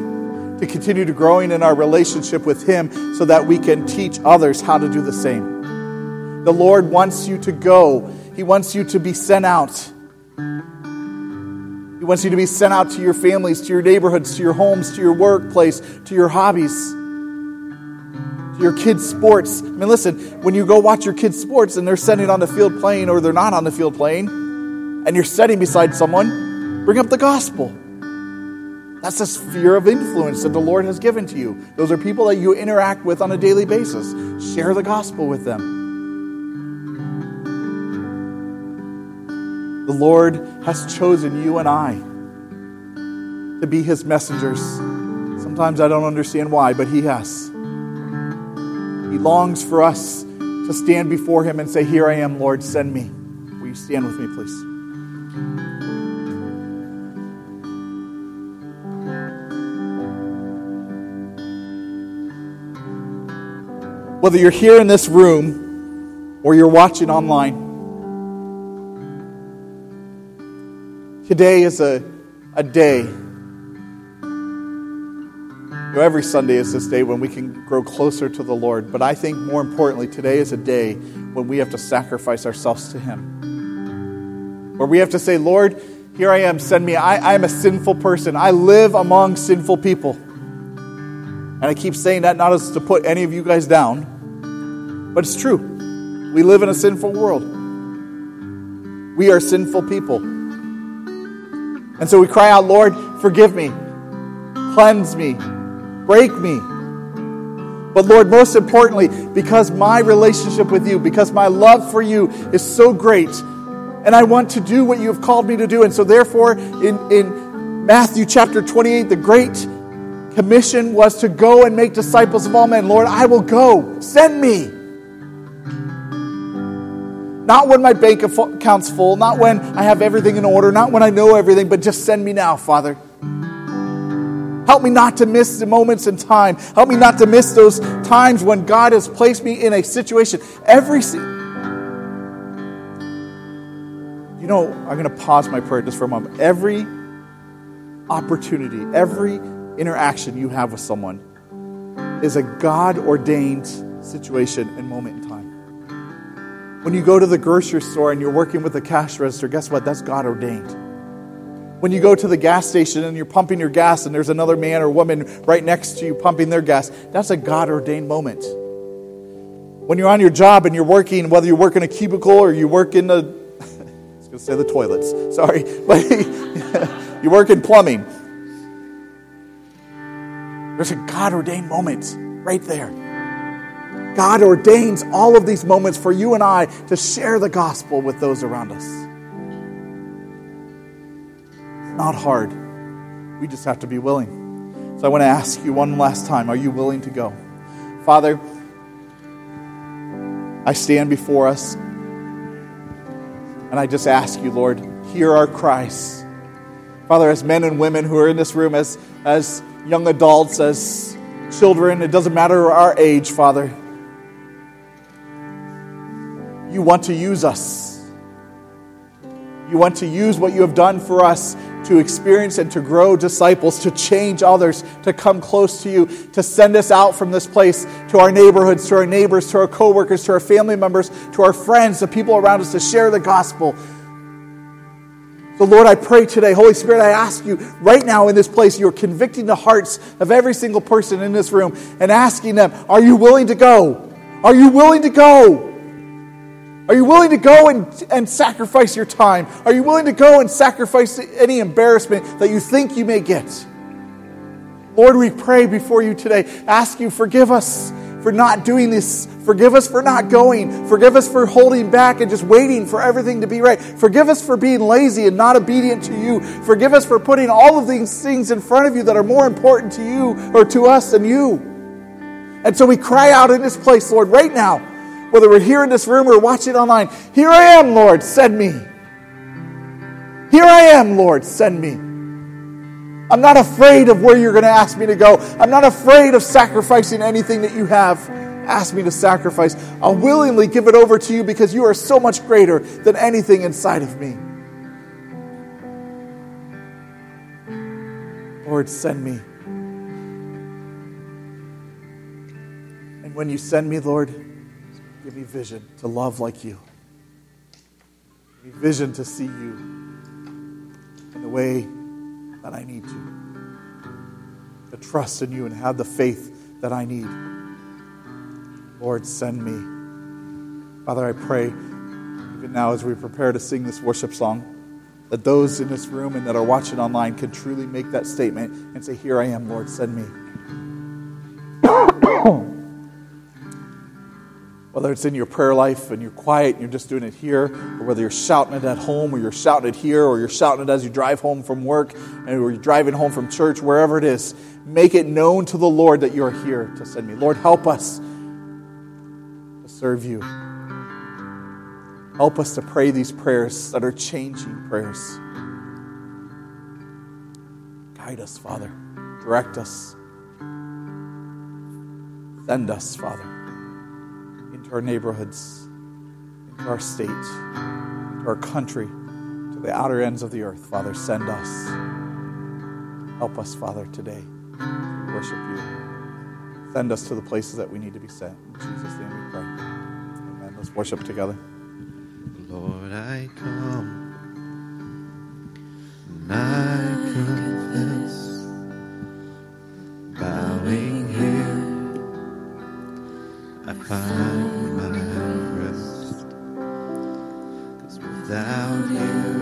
to continue to growing in our relationship with Him so that we can teach others how to do the same. The Lord wants you to go, He wants you to be sent out. He wants you to be sent out to your families, to your neighborhoods, to your homes, to your workplace, to your hobbies your kids' sports. I mean, listen, when you go watch your kids' sports and they're sitting on the field playing or they're not on the field playing, and you're sitting beside someone, bring up the gospel. That's the sphere of influence that the Lord has given to you. Those are people that you interact with on a daily basis. Share the gospel with them. The Lord has chosen you and I to be his messengers. Sometimes I don't understand why, but he has. He longs for us to stand before Him and say, Here I am, Lord, send me. Will you stand with me, please? Whether you're here in this room or you're watching online, today is a, a day you know, every Sunday is this day when we can grow closer to the Lord. But I think more importantly, today is a day when we have to sacrifice ourselves to Him. Where we have to say, Lord, here I am, send me. I, I am a sinful person. I live among sinful people. And I keep saying that not as to put any of you guys down, but it's true. We live in a sinful world. We are sinful people. And so we cry out, Lord, forgive me. cleanse me, break me. But Lord, most importantly, because my relationship with you, because my love for you is so great, and I want to do what you have called me to do. And so, therefore, in, in Matthew chapter 28, the Great Commission was to go and make disciples of all men. Lord, I will go. Send me. Not when my bank account's full, not when I have everything in order, not when I know everything, but just send me now, Father. Help me not to miss the moments in time. Help me not to miss those times when God has placed me in a situation. Every You know, I'm going to pause my prayer just for a moment. Every opportunity, every interaction you have with someone is a God ordained situation and moment in time. When you go to the grocery store and you're working with the cash register, guess what? That's God ordained. When you go to the gas station and you're pumping your gas and there's another man or woman right next to you pumping their gas, that's a God ordained moment. When you're on your job and you're working, whether you work in a cubicle or you work in the, I was going to say the toilets, sorry, but you work in plumbing, there's a God ordained moment right there. God ordains all of these moments for you and I to share the gospel with those around us It's not hard. We just have to be willing. So I want to ask you one last time are you willing to go? Father, I stand before us and I just ask you, Lord, hear our cries. Father, as men and women who are in this room, as, as young adults, as children, it doesn't matter our age, Father. You want to use us. You want to use what you have done for us to experience and to grow disciples, to change others, to come close to you, to send us out from this place to our neighborhoods, to our neighbors, to our coworkers, to our family members, to our friends, the people around us, to share the gospel. So, Lord, I pray today, Holy Spirit, I ask you right now in this place, you're convicting the hearts of every single person in this room and asking them, Are you willing to go? Are you willing to go? Are you willing to go and, and sacrifice your time? Are you willing to go and sacrifice any embarrassment that you think you may get? Lord, we pray before you today. Ask you, forgive us for not doing this. Forgive us for not going. Forgive us for holding back and just waiting for everything to be right. Forgive us for being lazy and not obedient to you. Forgive us for putting all of these things in front of you that are more important to you or to us than you. And so we cry out in this place, Lord, right now whether we're here in this room or watching online, here I am, Lord, send me. Here I am, Lord, send me. I'm not afraid of where you're going to ask me to go. I'm not afraid of sacrificing anything that you have asked me to sacrifice. I'll willingly give it over to you because you are so much greater than anything inside of me. Lord, send me. And when you send me, Lord, Give me vision to love like you. Give me vision to see you in the way that I need to. To trust in you and have the faith that I need. Lord, send me. Father, I pray, even now as we prepare to sing this worship song, that those in this room and that are watching online can truly make that statement and say, Here I am, Lord, send me. Whether it's in your prayer life and you're quiet and you're just doing it here, or whether you're shouting it at home or you're shouting it here, or you're shouting it as you drive home from work or you're driving home from church, wherever it is, make it known to the Lord that you're here to send me. Lord, help us to serve you. Help us to pray these prayers that are changing prayers. Guide us, Father. Direct us. Send us, Father to our neighborhoods, to our state, to our country, to the outer ends of the earth. Father, send us. Help us, Father, today to worship you. Send us to the places that we need to be sent. In Jesus' name we pray. Amen. Let's worship together. Lord, I come. I confess, bowing here, I find. You,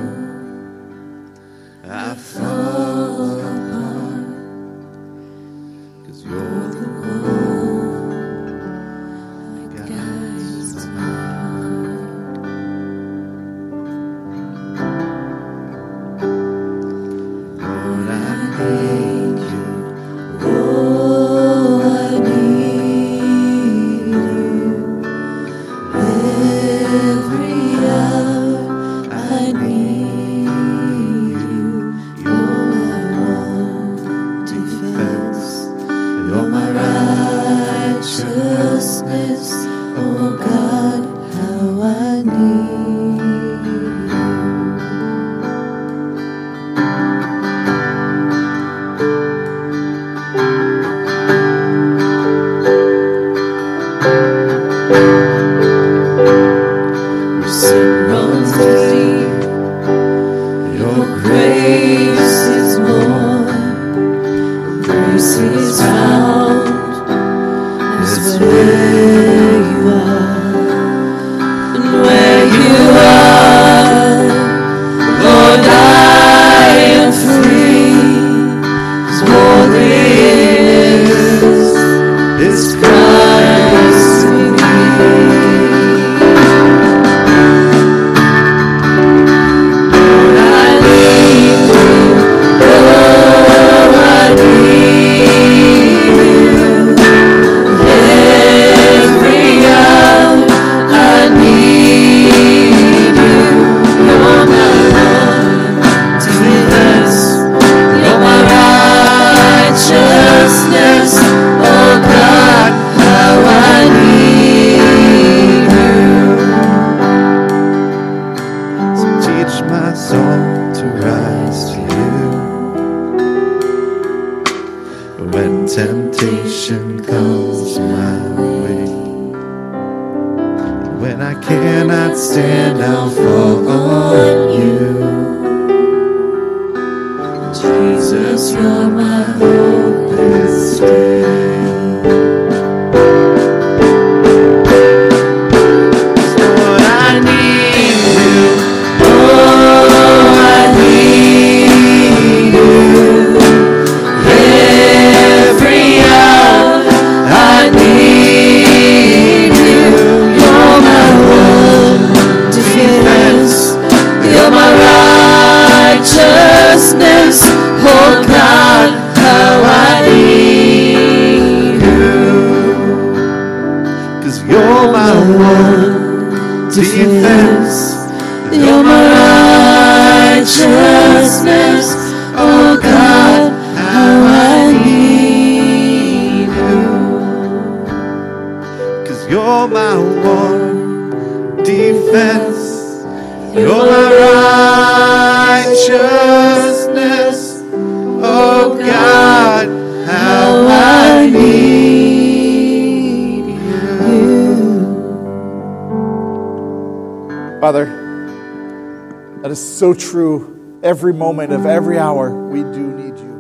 so true. Every moment of every hour, we do need you.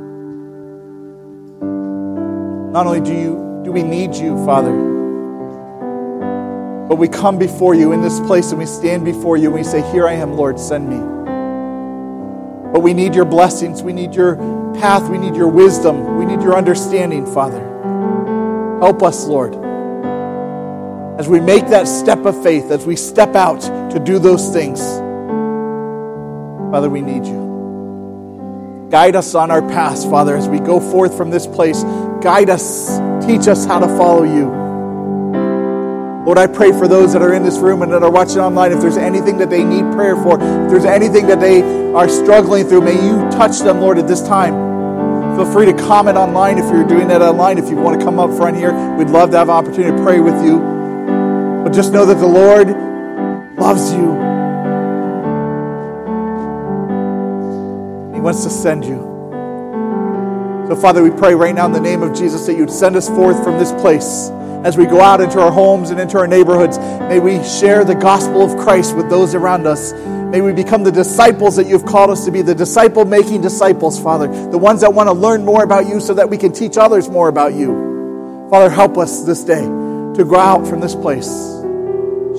Not only do you do we need you, Father, but we come before you in this place and we stand before you and we say, Here I am, Lord, send me. But we need your blessings. We need your path. We need your wisdom. We need your understanding, Father. Help us, Lord. As we make that step of faith, as we step out to do those things, Father, we need you. Guide us on our paths, Father, as we go forth from this place. Guide us, teach us how to follow you. Lord, I pray for those that are in this room and that are watching online. If there's anything that they need prayer for, if there's anything that they are struggling through, may you touch them, Lord, at this time. Feel free to comment online if you're doing that online. If you want to come up front here, we'd love to have an opportunity to pray with you. But just know that the Lord loves you. Wants to send you. So, Father, we pray right now in the name of Jesus that you'd send us forth from this place as we go out into our homes and into our neighborhoods. May we share the gospel of Christ with those around us. May we become the disciples that you've called us to be, the disciple making disciples, Father, the ones that want to learn more about you so that we can teach others more about you. Father, help us this day to go out from this place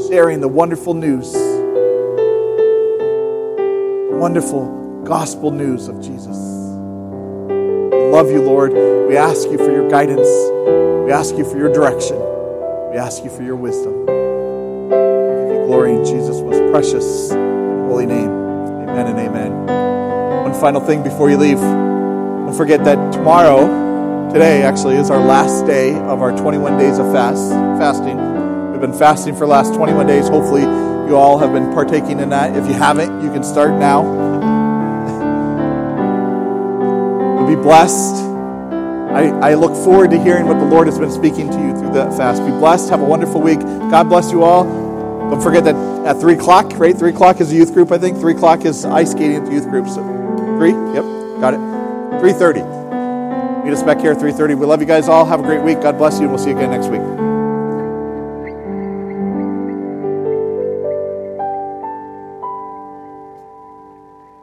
sharing the wonderful news, wonderful gospel news of Jesus. We love you, Lord. We ask you for your guidance. We ask you for your direction. We ask you for your wisdom. We give you glory in Jesus' most precious and holy name. Amen and amen. One final thing before you leave. Don't forget that tomorrow, today actually, is our last day of our 21 days of fast fasting. We've been fasting for the last 21 days. Hopefully, you all have been partaking in that. If you haven't, you can start now. Be blessed. I, I look forward to hearing what the Lord has been speaking to you through that fast. Be blessed. Have a wonderful week. God bless you all. Don't forget that at 3 o'clock, right? 3 o'clock is youth group, I think. 3 o'clock is ice skating at the youth group. So 3? Yep. Got it. 3.30. Meet us back here at 3.30. We love you guys all. Have a great week. God bless you, we'll see you again next week.